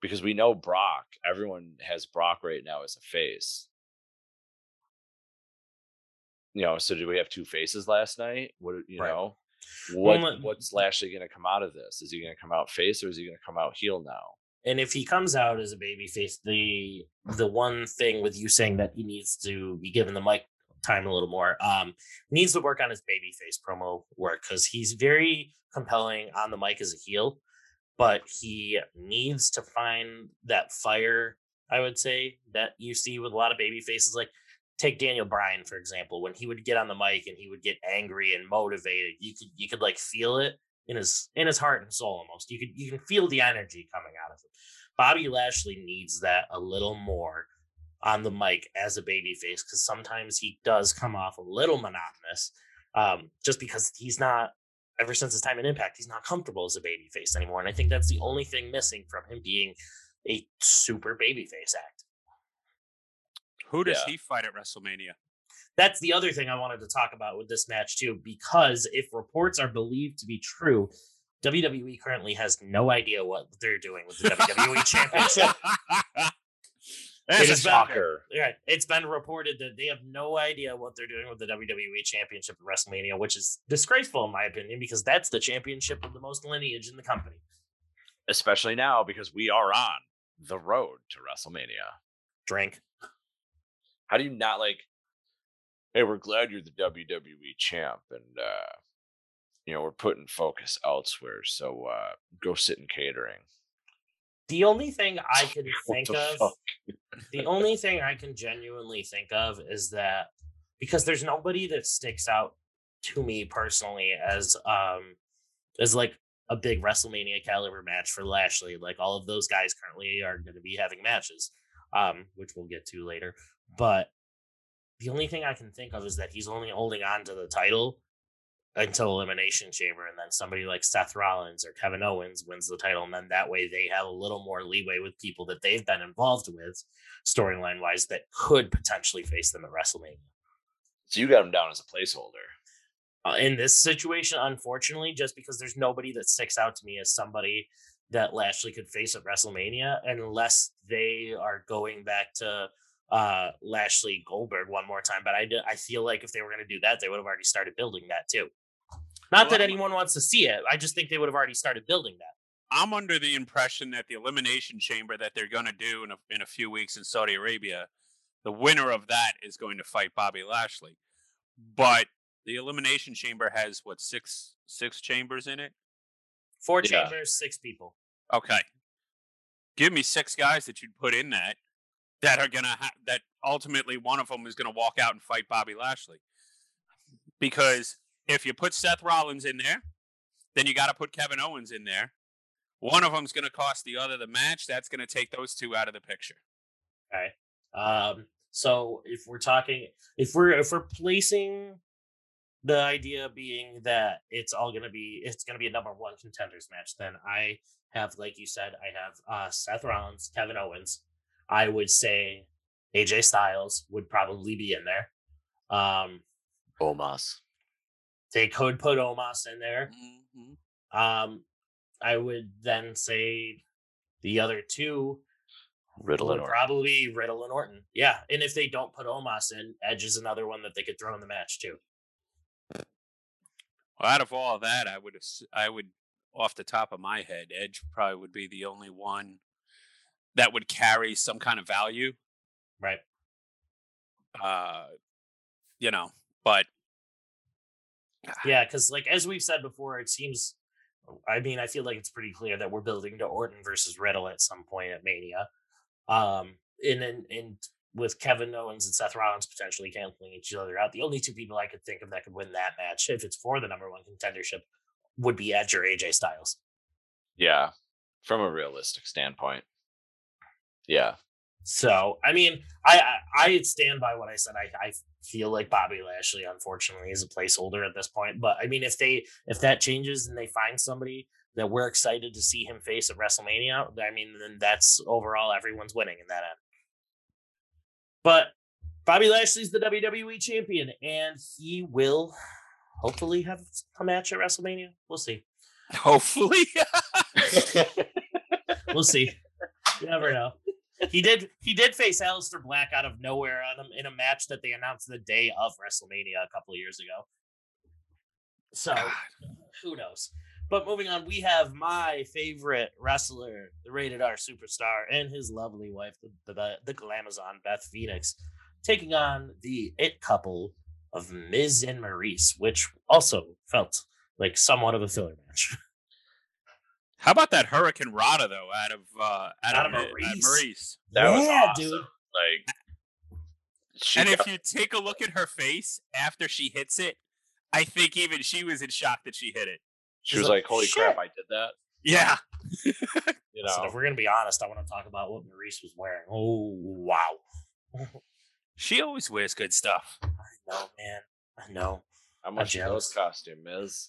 because we know Brock. Everyone has Brock right now as a face. You know, so do we have two faces last night? What you Right. know? What my- what's Lashley going to come out of this? Is he going to come out face or is he going to come out heel now? And if he comes out as a babyface, the the one thing with you saying that he needs to be given the mic time a little more, um, needs to work on his baby face promo work because he's very compelling on the mic as a heel, but he needs to find that fire. I would say that you see with a lot of baby faces, like take Daniel Bryan for example, when he would get on the mic and he would get angry and motivated, you could you could like feel it in his in his heart and soul almost. You could you can feel the energy coming out of him. Bobby Lashley needs that a little more on the mic as a babyface because sometimes he does come off a little monotonous, um, just because he's not. Ever since his time in Impact, he's not comfortable as a babyface anymore, and I think that's the only thing missing from him being a super babyface act. Who does Yeah. he fight at WrestleMania? That's the other thing I wanted to talk about with this match too, because if reports are believed to be true, WWE currently has no idea what they're doing with the WWE Championship. That's It a shocker. Yeah, it's been reported that they have no idea what they're doing with the WWE Championship at WrestleMania, which is disgraceful in my opinion, because that's the championship with the most lineage in the company. Especially now because we are on the road to WrestleMania. Drink. How do you not like hey, we're glad you're the WWE champ and uh you know, we're putting focus elsewhere. So uh go sit in catering. The only thing I can think the of the only thing I can genuinely think of is that because there's nobody that sticks out to me personally as um as like a big WrestleMania caliber match for Lashley. Like all of those guys currently are going to be having matches, um, which we'll get to later. But the only thing I can think of is that he's only holding on to the title until Elimination Chamber, and then somebody like Seth Rollins or Kevin Owens wins the title, and then that way they have a little more leeway with people that they've been involved with, storyline wise, that could potentially face them at WrestleMania. So you got him down as a placeholder. Uh, in this situation, unfortunately, just because there's nobody that sticks out to me as somebody that Lashley could face at WrestleMania, unless they are going back to uh Lashley Goldberg one more time. But I I feel like if they were going to do that, they would have already started building that too. Not Well, that anyone wants to see it. I just think they would have already started building that. I'm under the impression that the elimination chamber that they're going to do in a, in a few weeks in Saudi Arabia, the winner of that is going to fight Bobby Lashley. But the elimination chamber has what six six chambers in it? Four Yeah. chambers, six people. Okay, give me six guys that you'd put in that that are gonna ha- that ultimately one of them is gonna walk out and fight Bobby Lashley. Because if you put Seth Rollins in there, then you got to put Kevin Owens in there. One of them's to cost the other the match. That's to take those two out of the picture. Okay. Um, So if we're talking, if we're if we're placing the idea being that it's all gonna be it's gonna be a number one contenders match, then I have, like you said, I have uh, Seth Rollins, Kevin Owens. I would say AJ Styles would probably be in there. Um, Omos. they could put Omos in there. Mhm. Um, I would then say the other two Riddle would and Orton. probably Riddle and Orton. Yeah, and if they don't put Omos in, Edge is another one that they could throw in the match too. Well, out of all that, I would I would off the top of my head, Edge probably would be the only one that would carry some kind of value. Right. Uh, you know, but Yeah, because like as we've said before, it seems. I mean, I feel like it's pretty clear that we're building to Orton versus Riddle at some point at Mania. Um, and and, and with Kevin Owens and Seth Rollins potentially canceling each other out, the only two people I could think of that could win that match, if it's for the number one contendership, would be Edge or AJ Styles. Yeah. From a realistic standpoint. Yeah. So, I mean, I I, I stand by what I said. I, I feel like Bobby Lashley, unfortunately, is a placeholder at this point. But I mean, if they if that changes and they find somebody that we're excited to see him face at WrestleMania, I mean, then that's overall everyone's winning in that end. But Bobby Lashley's the WWE champion, and he will hopefully have a match at WrestleMania. We'll see. hopefully, We'll see. You never know. He did he did face Aleister Black out of nowhere on him in a match that they announced the day of WrestleMania a couple of years ago. So God. who knows? But moving on, we have my favorite wrestler, the rated R superstar, and his lovely wife, the the, the Glamazon, Beth Phoenix, taking on the it couple of Miz and Maryse, which also felt like somewhat of a filler match. how about that Hurricanrana though? Out of uh, out, Out of, of Mi- Maryse. Maryse. That was Yeah, awesome. dude. Like she and got- if you take a look at her face after she hits it, I think even she was in shock that she hit it. she She's was like, like, Holy crap, I did that. Yeah. You Listen, know. if we're gonna be honest, I want to talk about what Maryse was wearing. Oh wow! She always wears good stuff. I know, man. I know How much is those costume, Miz?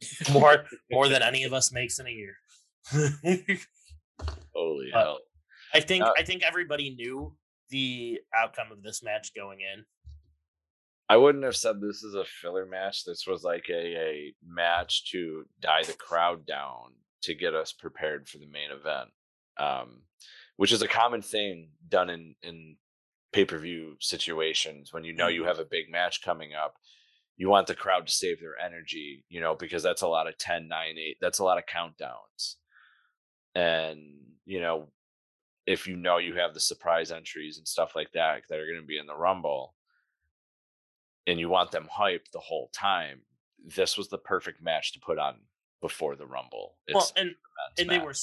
more more than any of us makes in a year. Holy Uh, hell. I think Uh, I think everybody knew the outcome of this match going in. I wouldn't have said this is a filler match. This was like a, a match to die the crowd down to get us prepared for the main event, um, which is a common thing done in, in pay per view situations when you know you have a big match coming up. You want the crowd to save their energy, you know, because that's a lot of 10, 9, 8, that's a lot of countdowns. And, you know, if you know you have the surprise entries and stuff like that that are going to be in the Rumble, and you want them hyped the whole time, this was the perfect match to put on before the Rumble. well, It's and an and they were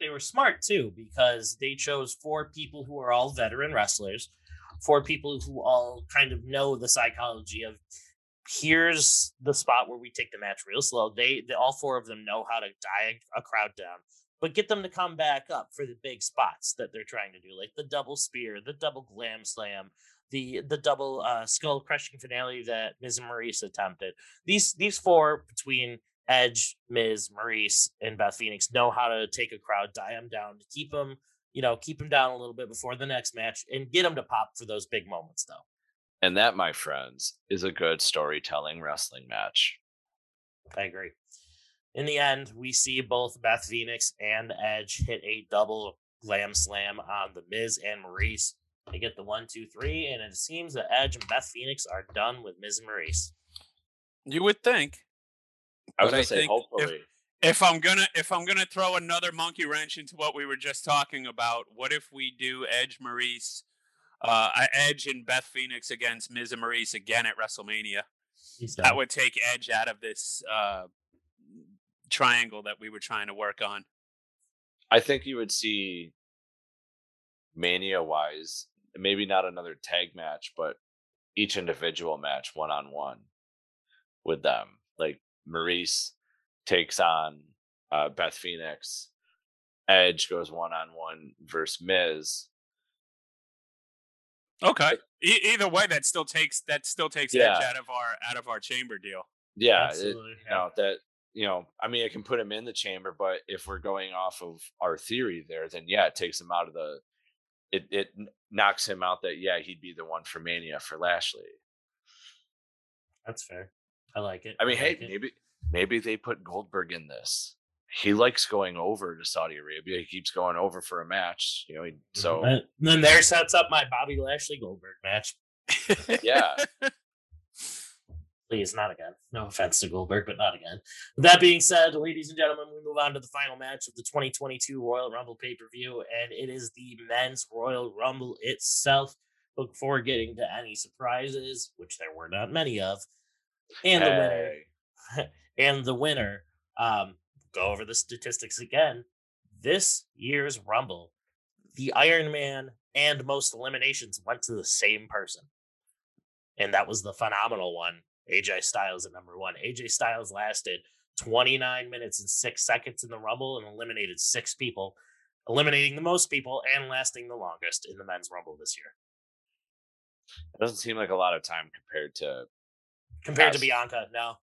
they were smart too because they chose four people who are all veteran wrestlers, four people who all kind of know the psychology of here's the spot where we take the match real slow. They, they all four of them know how to die a crowd down, but get them to come back up for the big spots that they're trying to do, like the double spear, the double glam slam, the the double uh, skull crushing finale that Miz and Maryse attempted. These these four between Edge, Miz, Maryse, and Beth Phoenix know how to take a crowd, die them down, to keep them, you know, keep them down a little bit before the next match, and get them to pop for those big moments, though. And that, my friends, is a good storytelling wrestling match. I agree. In the end, we see both Beth Phoenix and Edge hit a double glam slam on the Miz and Maryse. They get the one, two, three, and it seems that Edge and Beth Phoenix are done with Miz and Maryse. You would think. I was But gonna I say, think if- hopefully, If I'm gonna if I'm gonna throw another monkey wrench into what we were just talking about, what if we do Edge Maryse, uh, Edge and Beth Phoenix against Miz and Maryse again at WrestleMania? That would take Edge out of this uh, triangle that we were trying to work on. I think you would see mania wise, maybe not another tag match, but each individual match one on one with them. Like Maryse takes on uh, Beth Phoenix, Edge goes one on one versus Miz. Okay. E- either way, that still takes that still takes edge out of our out of our chamber deal. Yeah, it, Absolutely. you know that you know i mean it can put him in the chamber but if we're going off of our theory there then yeah it takes him out of the it it knocks him out that yeah he'd be the one for mania for lashley That's fair. I like it. i mean hey like it. maybe maybe they put goldberg in this he likes going over to saudi arabia he keeps going over for a match you know he, so And then there sets up my Bobby Lashley Goldberg match. yeah Please, not again. No offense to Goldberg, but not again. With that being said, ladies and gentlemen, we move on to the final match of the 2022 Royal Rumble pay per view, and it is the men's Royal Rumble itself. Before getting to any surprises, which there were not many of, and the winner, and the winner, um, go over the statistics again. This year's Rumble, the Iron Man and most eliminations went to the same person. And that was the phenomenal one, AJ Styles at number one. AJ Styles lasted 29 minutes and six seconds in the Rumble and eliminated six people, eliminating the most people and lasting the longest in the men's Rumble this year. it doesn't seem like a lot of time compared to Compared to Bianca, no.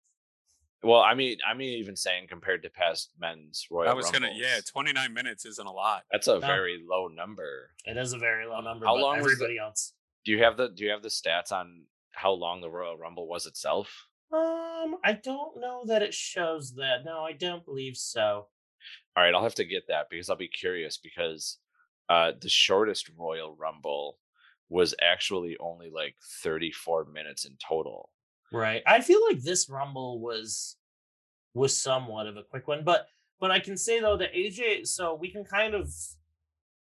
Well i mean i mean even saying compared to past men's royal I was gonna yeah, twenty nine minutes isn't a lot. that's a No. very low number It is a very low number. How but long was the- everybody else? Do you have the Do you have the stats on how long the Royal Rumble was itself? Um, I don't know that it shows that. No, I don't believe so. All right, I'll have to get that because I'll be curious because uh, the shortest Royal Rumble was actually only like 34 minutes in total. Right. I feel like this rumble was was somewhat of a quick one, but but I can say though that AJ so we can kind of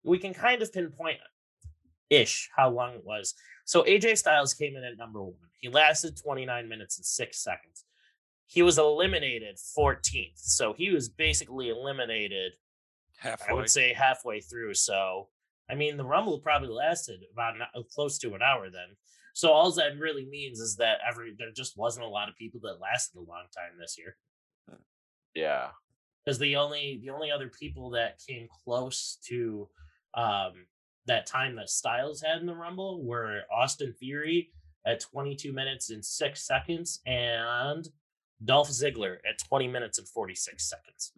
we can kind of pinpoint ish how long it was. So AJ Styles came in at number 1. He lasted 29 minutes and 6 seconds. He was eliminated 14th. So he was basically eliminated I would say halfway through. So, I mean, the Rumble probably lasted about an, uh, close to an hour then. So all that really means is that every there just wasn't a lot of people that lasted a long time this year. Yeah. Because the only the only other people that came close to um, that time that Styles had in the Rumble were Austin Theory at 22 minutes and six seconds and Dolph Ziggler at 20 minutes and 46 seconds.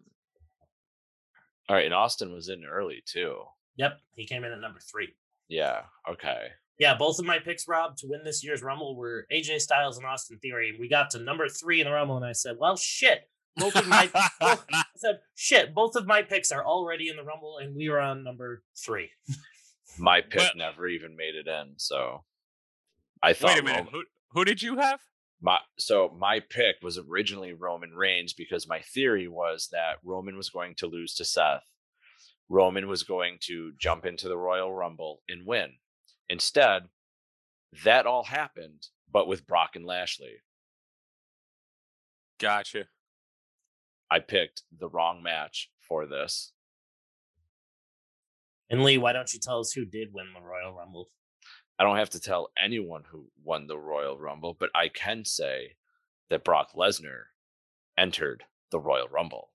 All right, and Austin was in early too. Yep, he came in at number three. Yeah. Okay. Yeah, both of my picks, Rob, to win this year's Rumble were AJ Styles and Austin Theory. We got to number three in the Rumble, and I said, "Well, shit." Both of my both- I said, "Shit." Both of my picks are already in the Rumble, and we were on number three. My pick Well- never even made it in, so I thought Wait a minute. Roman- Who who did you have? my so my pick was originally Roman Reigns because my theory was that Roman was going to lose to Seth. Roman was going to jump into the Royal Rumble and win. Instead, that all happened, but with Brock and Lashley. Gotcha. I picked the wrong match for this. And Lee, why don't you tell us who did win the Royal Rumble? I don't have to tell anyone who won the Royal Rumble, but I can say that Brock Lesnar entered the Royal Rumble.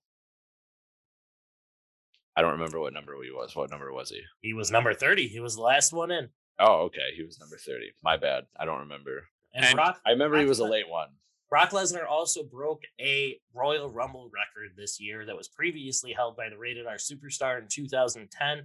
I don't remember what number he was. What number was he? He was number thirty. He was the last one in. Oh, okay. He was number 30. My bad. I don't remember. And, And Brock I remember he Brock was a late one. Brock Lesnar also broke a Royal Rumble record this year that was previously held by the Rated R Superstar in 2010.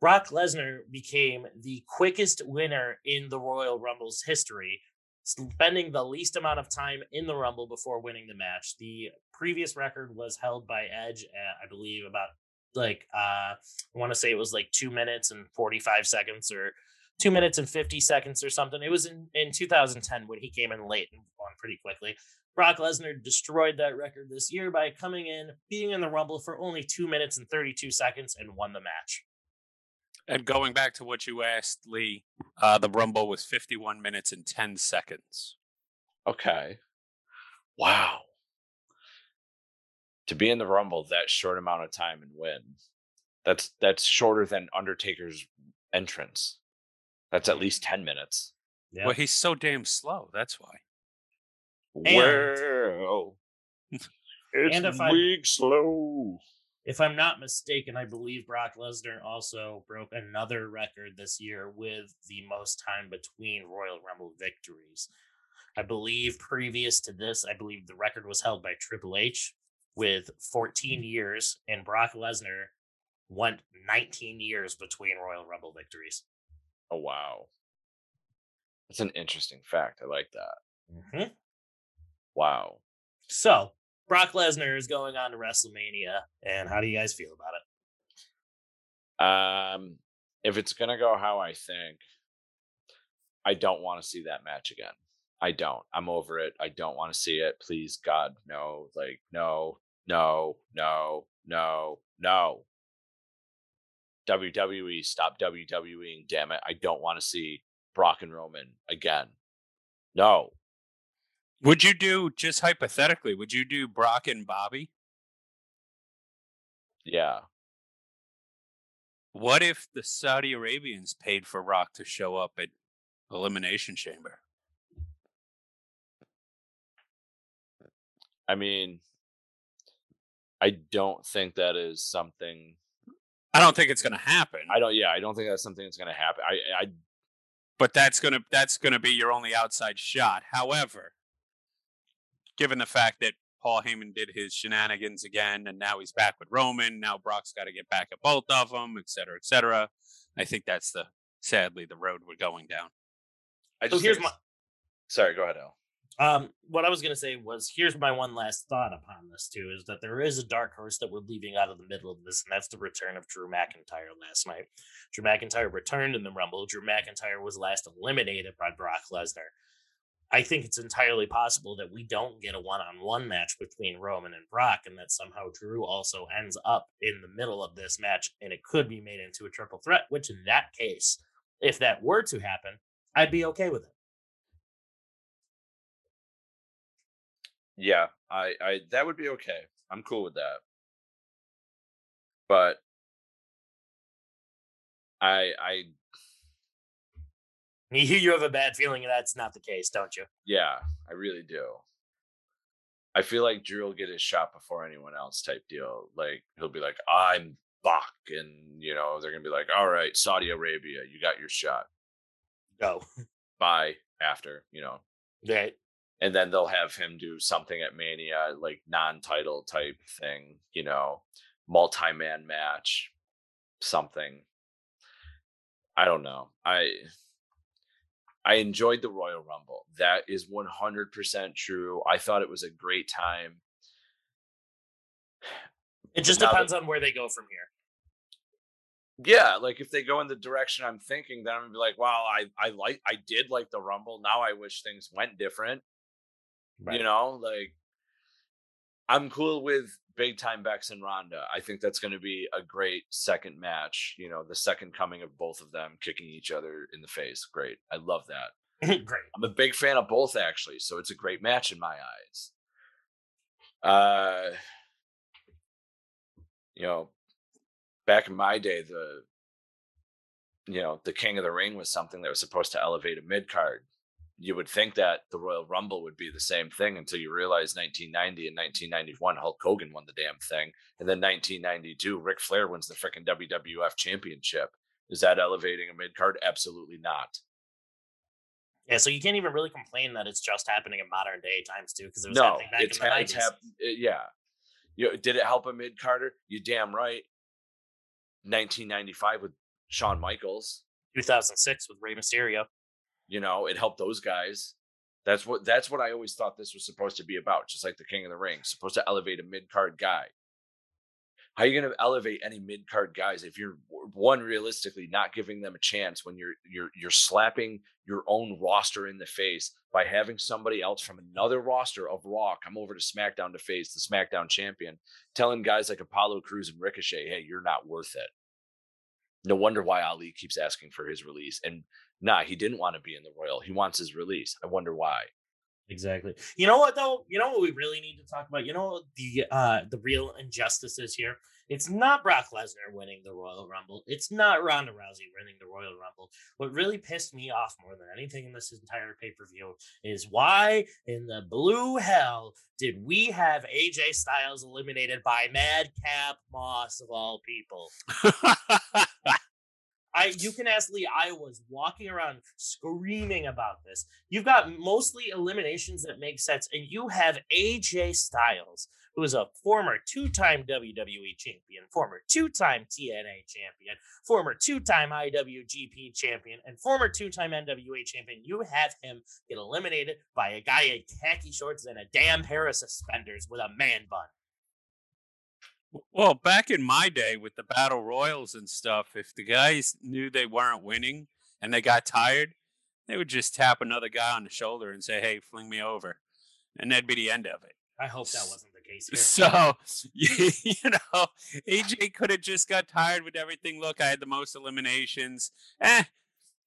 Brock Lesnar became the quickest winner in the Royal Rumble's history, spending the least amount of time in the Rumble before winning the match. The previous record was held by Edge at, I believe, about like uh, I want to say it was like two minutes and 45 seconds or two minutes and 50 seconds or something. It was in, in 2010 when he came in late and won pretty quickly. Brock Lesnar destroyed that record this year by coming in, being in the Rumble for only two minutes and 32 seconds and won the match. And going back to what you asked, Lee, uh, the Rumble was 51 minutes and 10 seconds. Okay. Wow. To be in the Rumble that short amount of time and win. That's that's shorter than Undertaker's entrance. That's at least 10 minutes. Yeah. Well, he's so damn slow. That's why. And- well, it's And if I- weak slow. if I'm not mistaken, I believe Brock Lesnar also broke another record this year with the most time between Royal Rumble victories. I believe previous to this, I believe the record was held by Triple H with 14 years, and Brock Lesnar went 19 years between Royal Rumble victories. Oh wow, that's an interesting fact. I like that. Mm-hmm. Wow. So Brock Lesnar is going on to WrestleMania, and how do you guys feel about it? Um, if it's gonna go how I think, I don't want to see that match again. I don't. I'm over it. I don't want to see it. Please, God, no. Like, no, no, no, no, no. WWE, stop WWEing, damn it. I don't want to see Brock and Roman again. No. Would you do, just hypothetically, would you do Brock and Bobby? Yeah. What if the Saudi Arabians paid for Rock to show up at Elimination Chamber? I mean, I don't think that is something. I don't think it's going to happen. I don't. Yeah, I don't think that's something that's going to happen. I, I. But that's gonna that's gonna be your only outside shot. However, given the fact that Paul Heyman did his shenanigans again, and now he's back with Roman. Now Brock's got to get back at both of them, et cetera, et cetera. I think that's the sadly the road we're going down. I just so here's my. Sorry, go ahead, Al. Um, what I was gonna say was here's my one last thought upon this too is that there is a dark horse that we're leaving out of the middle of this, and that's the return of Drew McIntyre last night. Drew McIntyre returned in the Rumble. Drew McIntyre was last eliminated by Brock Lesnar. I think it's entirely possible that we don't get a one-on-one match between Roman and Brock, and that somehow Drew also ends up in the middle of this match, and it could be made into a triple threat. Which, in that case, if that were to happen, I'd be okay with it. Yeah, I, I that would be okay. I'm cool with that. But I I you you have a bad feeling that's not the case, don't you? Yeah, I really do. I feel like Drew will get his shot before anyone else type deal. Like he'll be like, I'm Bach, and you know, they're gonna be like, All right, Saudi Arabia, you got your shot. Go. Bye after, you know. Right and then they'll have him do something at Mania, like non-title type thing, you know, multi-man match, something. I don't know. I I enjoyed the Royal Rumble. That is 100% true. I thought it was a great time. It just depends that, on where they go from here. Yeah, like if they go in the direction I'm thinking, then I'm gonna be like, wow, I I like I did like the Rumble. Now I wish things went different. Right. You know, like I'm cool with big time Bex and Ronda. I think that's going to be a great second match. You know, the second coming of both of them kicking each other in the face. Great. I love that. great. I'm a big fan of both actually, so it's a great match in my eyes. Uh you know, back in my day the you know, the King of the Ring was something that was supposed to elevate a mid card you would think that the Royal Rumble would be the same thing until you realize 1990 and 1991 Hulk Hogan won the damn thing, and then 1992 Ric Flair wins the freaking WWF Championship. Is that elevating a mid card? Absolutely not. Yeah, so you can't even really complain that it's just happening in modern day times too, because it was no, happening back it's, in the ha- it's hap- uh, yeah. You, did it help a mid carder? You damn right. 1995 with Shawn Michaels. 2006 with Rey Mysterio. You know, it helped those guys. That's what that's what I always thought this was supposed to be about, just like the King of the Ring, supposed to elevate a mid card guy. How are you going to elevate any mid card guys if you're one realistically not giving them a chance when you're you're you're slapping your own roster in the face by having somebody else from another roster of Raw come over to SmackDown to face the SmackDown champion, telling guys like Apollo Crews and Ricochet, "Hey, you're not worth it." No wonder why Ali keeps asking for his release. And nah, he didn't want to be in the Royal. He wants his release. I wonder why. Exactly. You know what though? You know what we really need to talk about? You know the uh the real injustices here? It's not Brock Lesnar winning the Royal Rumble. It's not Ronda Rousey winning the Royal Rumble. What really pissed me off more than anything in this entire pay-per-view is why in the blue hell did we have AJ Styles eliminated by Madcap Moss of all people? I you can ask Lee. I was walking around screaming about this. You've got mostly eliminations that make sense, and you have AJ Styles, who is a former two-time WWE champion, former two-time TNA champion, former two-time IWGP champion, and former two-time NWA champion. You have him get eliminated by a guy in khaki shorts and a damn pair of suspenders with a man bun. Well, back in my day with the battle royals and stuff, if the guys knew they weren't winning and they got tired, they would just tap another guy on the shoulder and say, "Hey, fling me over," and that'd be the end of it. I hope that wasn't the case here. So you, know, AJ could have just got tired with everything. Look, I had the most eliminations. Eh,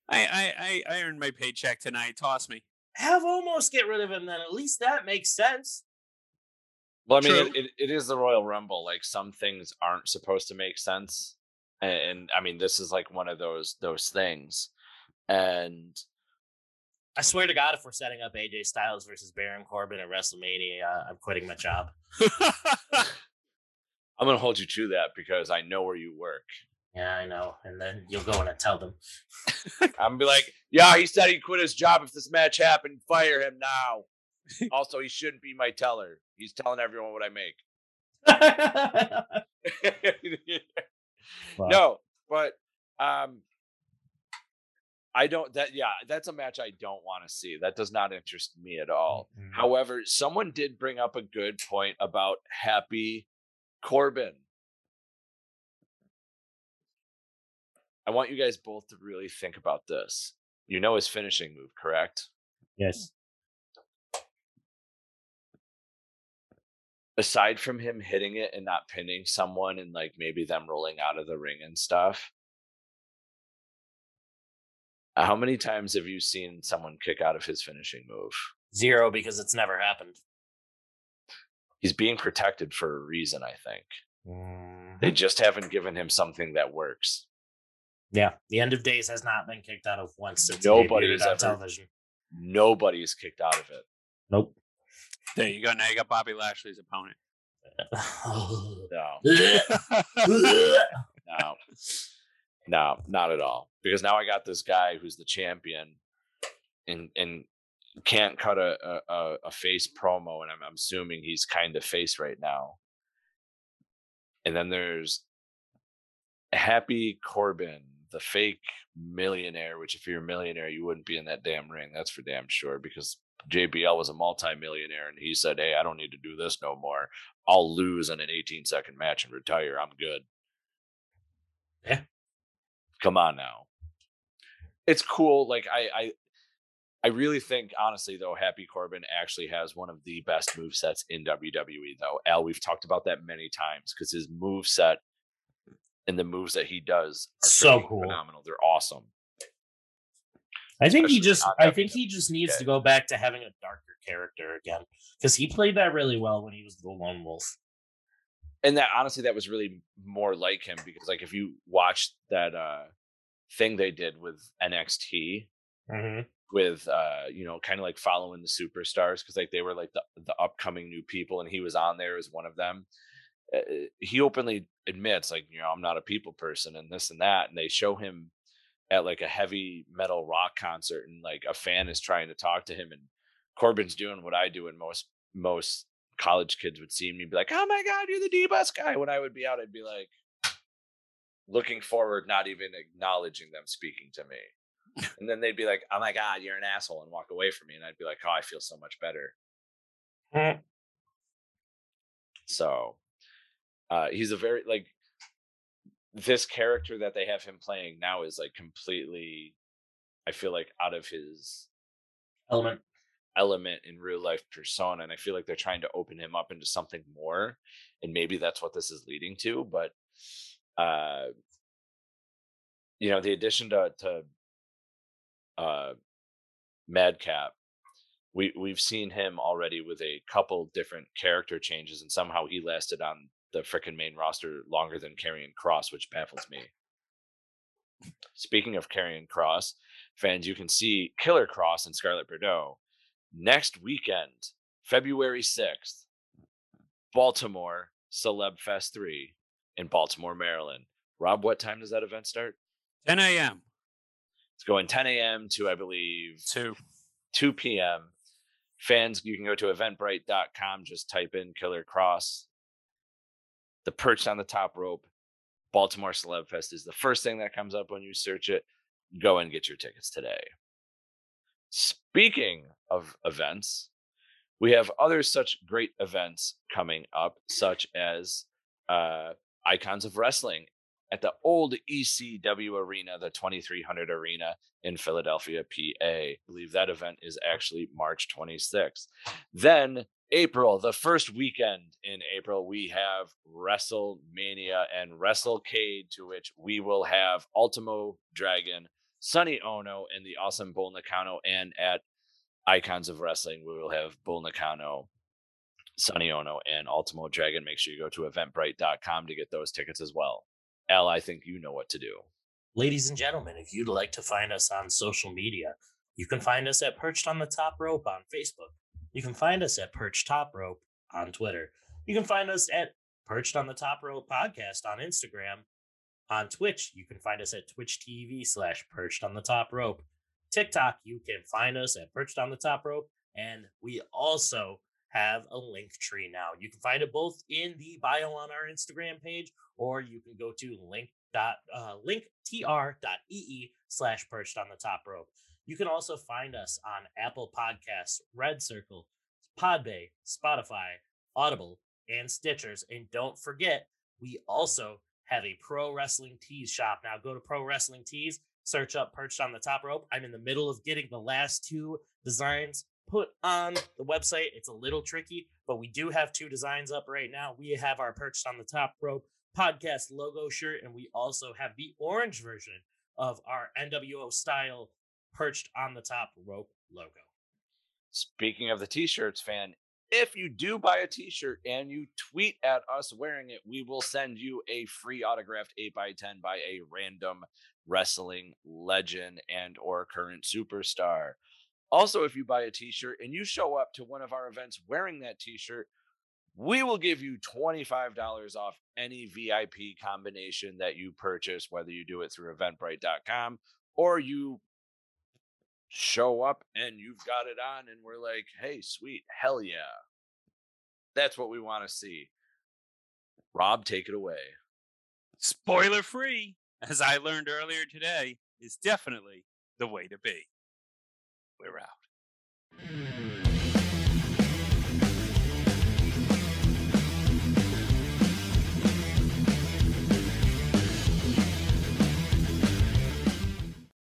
I I I, I earned my paycheck tonight. Toss me. Have almost get rid of him then. At least that makes sense. Well, I mean, it, it, it is the Royal Rumble. Like some things aren't supposed to make sense, and, and I mean, this is like one of those those things. And I swear to God, if we're setting up AJ Styles versus Baron Corbin at WrestleMania, I'm quitting my job. I'm gonna hold you to that because I know where you work. Yeah, I know. And then you'll go and tell them. I'm gonna be like, yeah, he said he'd quit his job if this match happened. Fire him now. Also, he shouldn't be my teller. He's telling everyone what I make. Wow. no, but um I don't that yeah, that's a match I don't want to see. That does not interest me at all. Mhm. However, someone did bring up a good point about Happy Corbin. I want you guys both to really think about this. You know his finishing move, correct? Yes. Aside from him hitting it and not pinning someone and like maybe them rolling out of the ring and stuff, how many times have you seen someone kick out of his finishing move? Zero because it's never happened. He's being protected for a reason, I think. Mm-hmm. They just haven't given him something that works. Yeah. The end of days has not been kicked out of once since Nobody it has on ever- television. Nobody's kicked out of it. Nope. There you go. Now you got Bobby Lashley's opponent. No, no, no, not at all. Because now I got this guy who's the champion, and and can't cut a a, a- face promo, and I'm, I'm assuming he's kind of face right now. And then there's Happy Corbin, the fake millionaire. Which, if you're a millionaire, you wouldn't be in that damn ring. That's for damn sure. Because JBL was a multimillionaire, and he said, "Hey, I don't need to do this no more. I'll lose in an 18 second match and retire. I'm good." Yeah. Come on now. It's cool. Like I, I, I really think, honestly, though, Happy Corbin actually has one of the best move sets in WWE. Though Al, we've talked about that many times because his move set and the moves that he does are So cool. phenomenal. They're awesome. I think he just I think he just needs to go back to having a darker character again. Because he played that really well when he was the lone wolf. and that honestly that was really more like him because like if you watched that uh thing they did with NXT Mm-hmm. with uh you know kind of like following the superstars because like they were like the, the upcoming new people and he was on there as one of them uh, he openly admits like you know i'm not a people person and this and that and they show him at like a heavy metal rock concert and like a fan is trying to talk to him and corbin's doing what i do and most most college kids would see me be like oh my god you're the d-bus guy when i would be out i'd be like looking forward not even acknowledging them speaking to me and then they'd be like, "Oh my god, you're an asshole," and walk away from me, and I'd be like, "Oh, I feel so much better." Mm. So, uh, he's a very like this character that they have him playing now is like completely, I feel like out of his Element. element in real life persona, and I feel like they're trying to open him up into something more, and maybe that's what this is leading to. But, uh, you know, the addition to to uh, Madcap we we've seen him already with a couple different character changes, and somehow he lasted on the freaking main roster longer than Karrion Kross, which baffles me. Speaking of Karrion Kross, fans, you can see Killer Kross and Scarlett Bordeaux next weekend, February 6th, Baltimore Celeb Fest 3 in Baltimore, Maryland. Rob, what time does that event start? 10 a.m. It's going 10 a.m. to, I believe, 2. 2 p.m. Fans, you can go to eventbrite.com, just type in Killer Kross. The perch on the top rope, Baltimore Celeb Fest is the first thing that comes up when you search it. Go and get your tickets today. Speaking of events, we have other such great events coming up, such as uh, Icons of Wrestling at the old ECW Arena, the 2300 Arena in Philadelphia, PA. I believe that event is actually March 26th. Then, April, the first weekend in April, we have WrestleMania and WrestleCade, to which we will have Ultimo Dragon, Sonny Onoo, and the awesome Bull Nakano. And at Icons of Wrestling, we will have Bull Nakano, Sonny Onoo, and Ultimo Dragon. Make sure you go to eventbrite.com to get those tickets as well. Al, I think you know what to do. Ladies and gentlemen, if you'd like to find us on social media, you can find us at Perched on the Top Rope on Facebook. You can find us at Perched Top Rope on Twitter. You can find us at Perched on the Top Rope Podcast on Instagram. On Twitch, you can find us at Twitch TV slash Perched on the Top Rope. TikTok, you can find us at Perched on the Top Rope. And we also have a link tree now. You can find it both in the bio on our Instagram page, or you can go to link dot uh, linktr.ee slash perched on the top rope. You can also find us on Apple Podcasts, Red Circle, Podbay, Spotify, Audible, and Stitchers. And don't forget, we also have a pro wrestling tees shop. Now go to pro wrestling tees, search up perched on the top rope. I'm in the middle of getting the last two designs put on the website. It's a little tricky, but we do have two designs up right now. We have our perched on the top rope podcast logo shirt, and we also have the orange version of our NWO style perched on the top rope logo. Speaking of the t-shirts, fan, if you do buy a t-shirt and you tweet at us wearing it, we will send you a free autographed 8x10 by a random wrestling legend and or current superstar. Also, if you buy a t-shirt and you show up to one of our events wearing that t-shirt, we will give you $25 off any VIP combination that you purchase, whether you do it through eventbrite.com or you show up and you've got it on and we're like, hey, sweet, hell yeah. That's what we want to see. Rob, take it away. Spoiler free, as I learned earlier today, is definitely the way to be. We're out.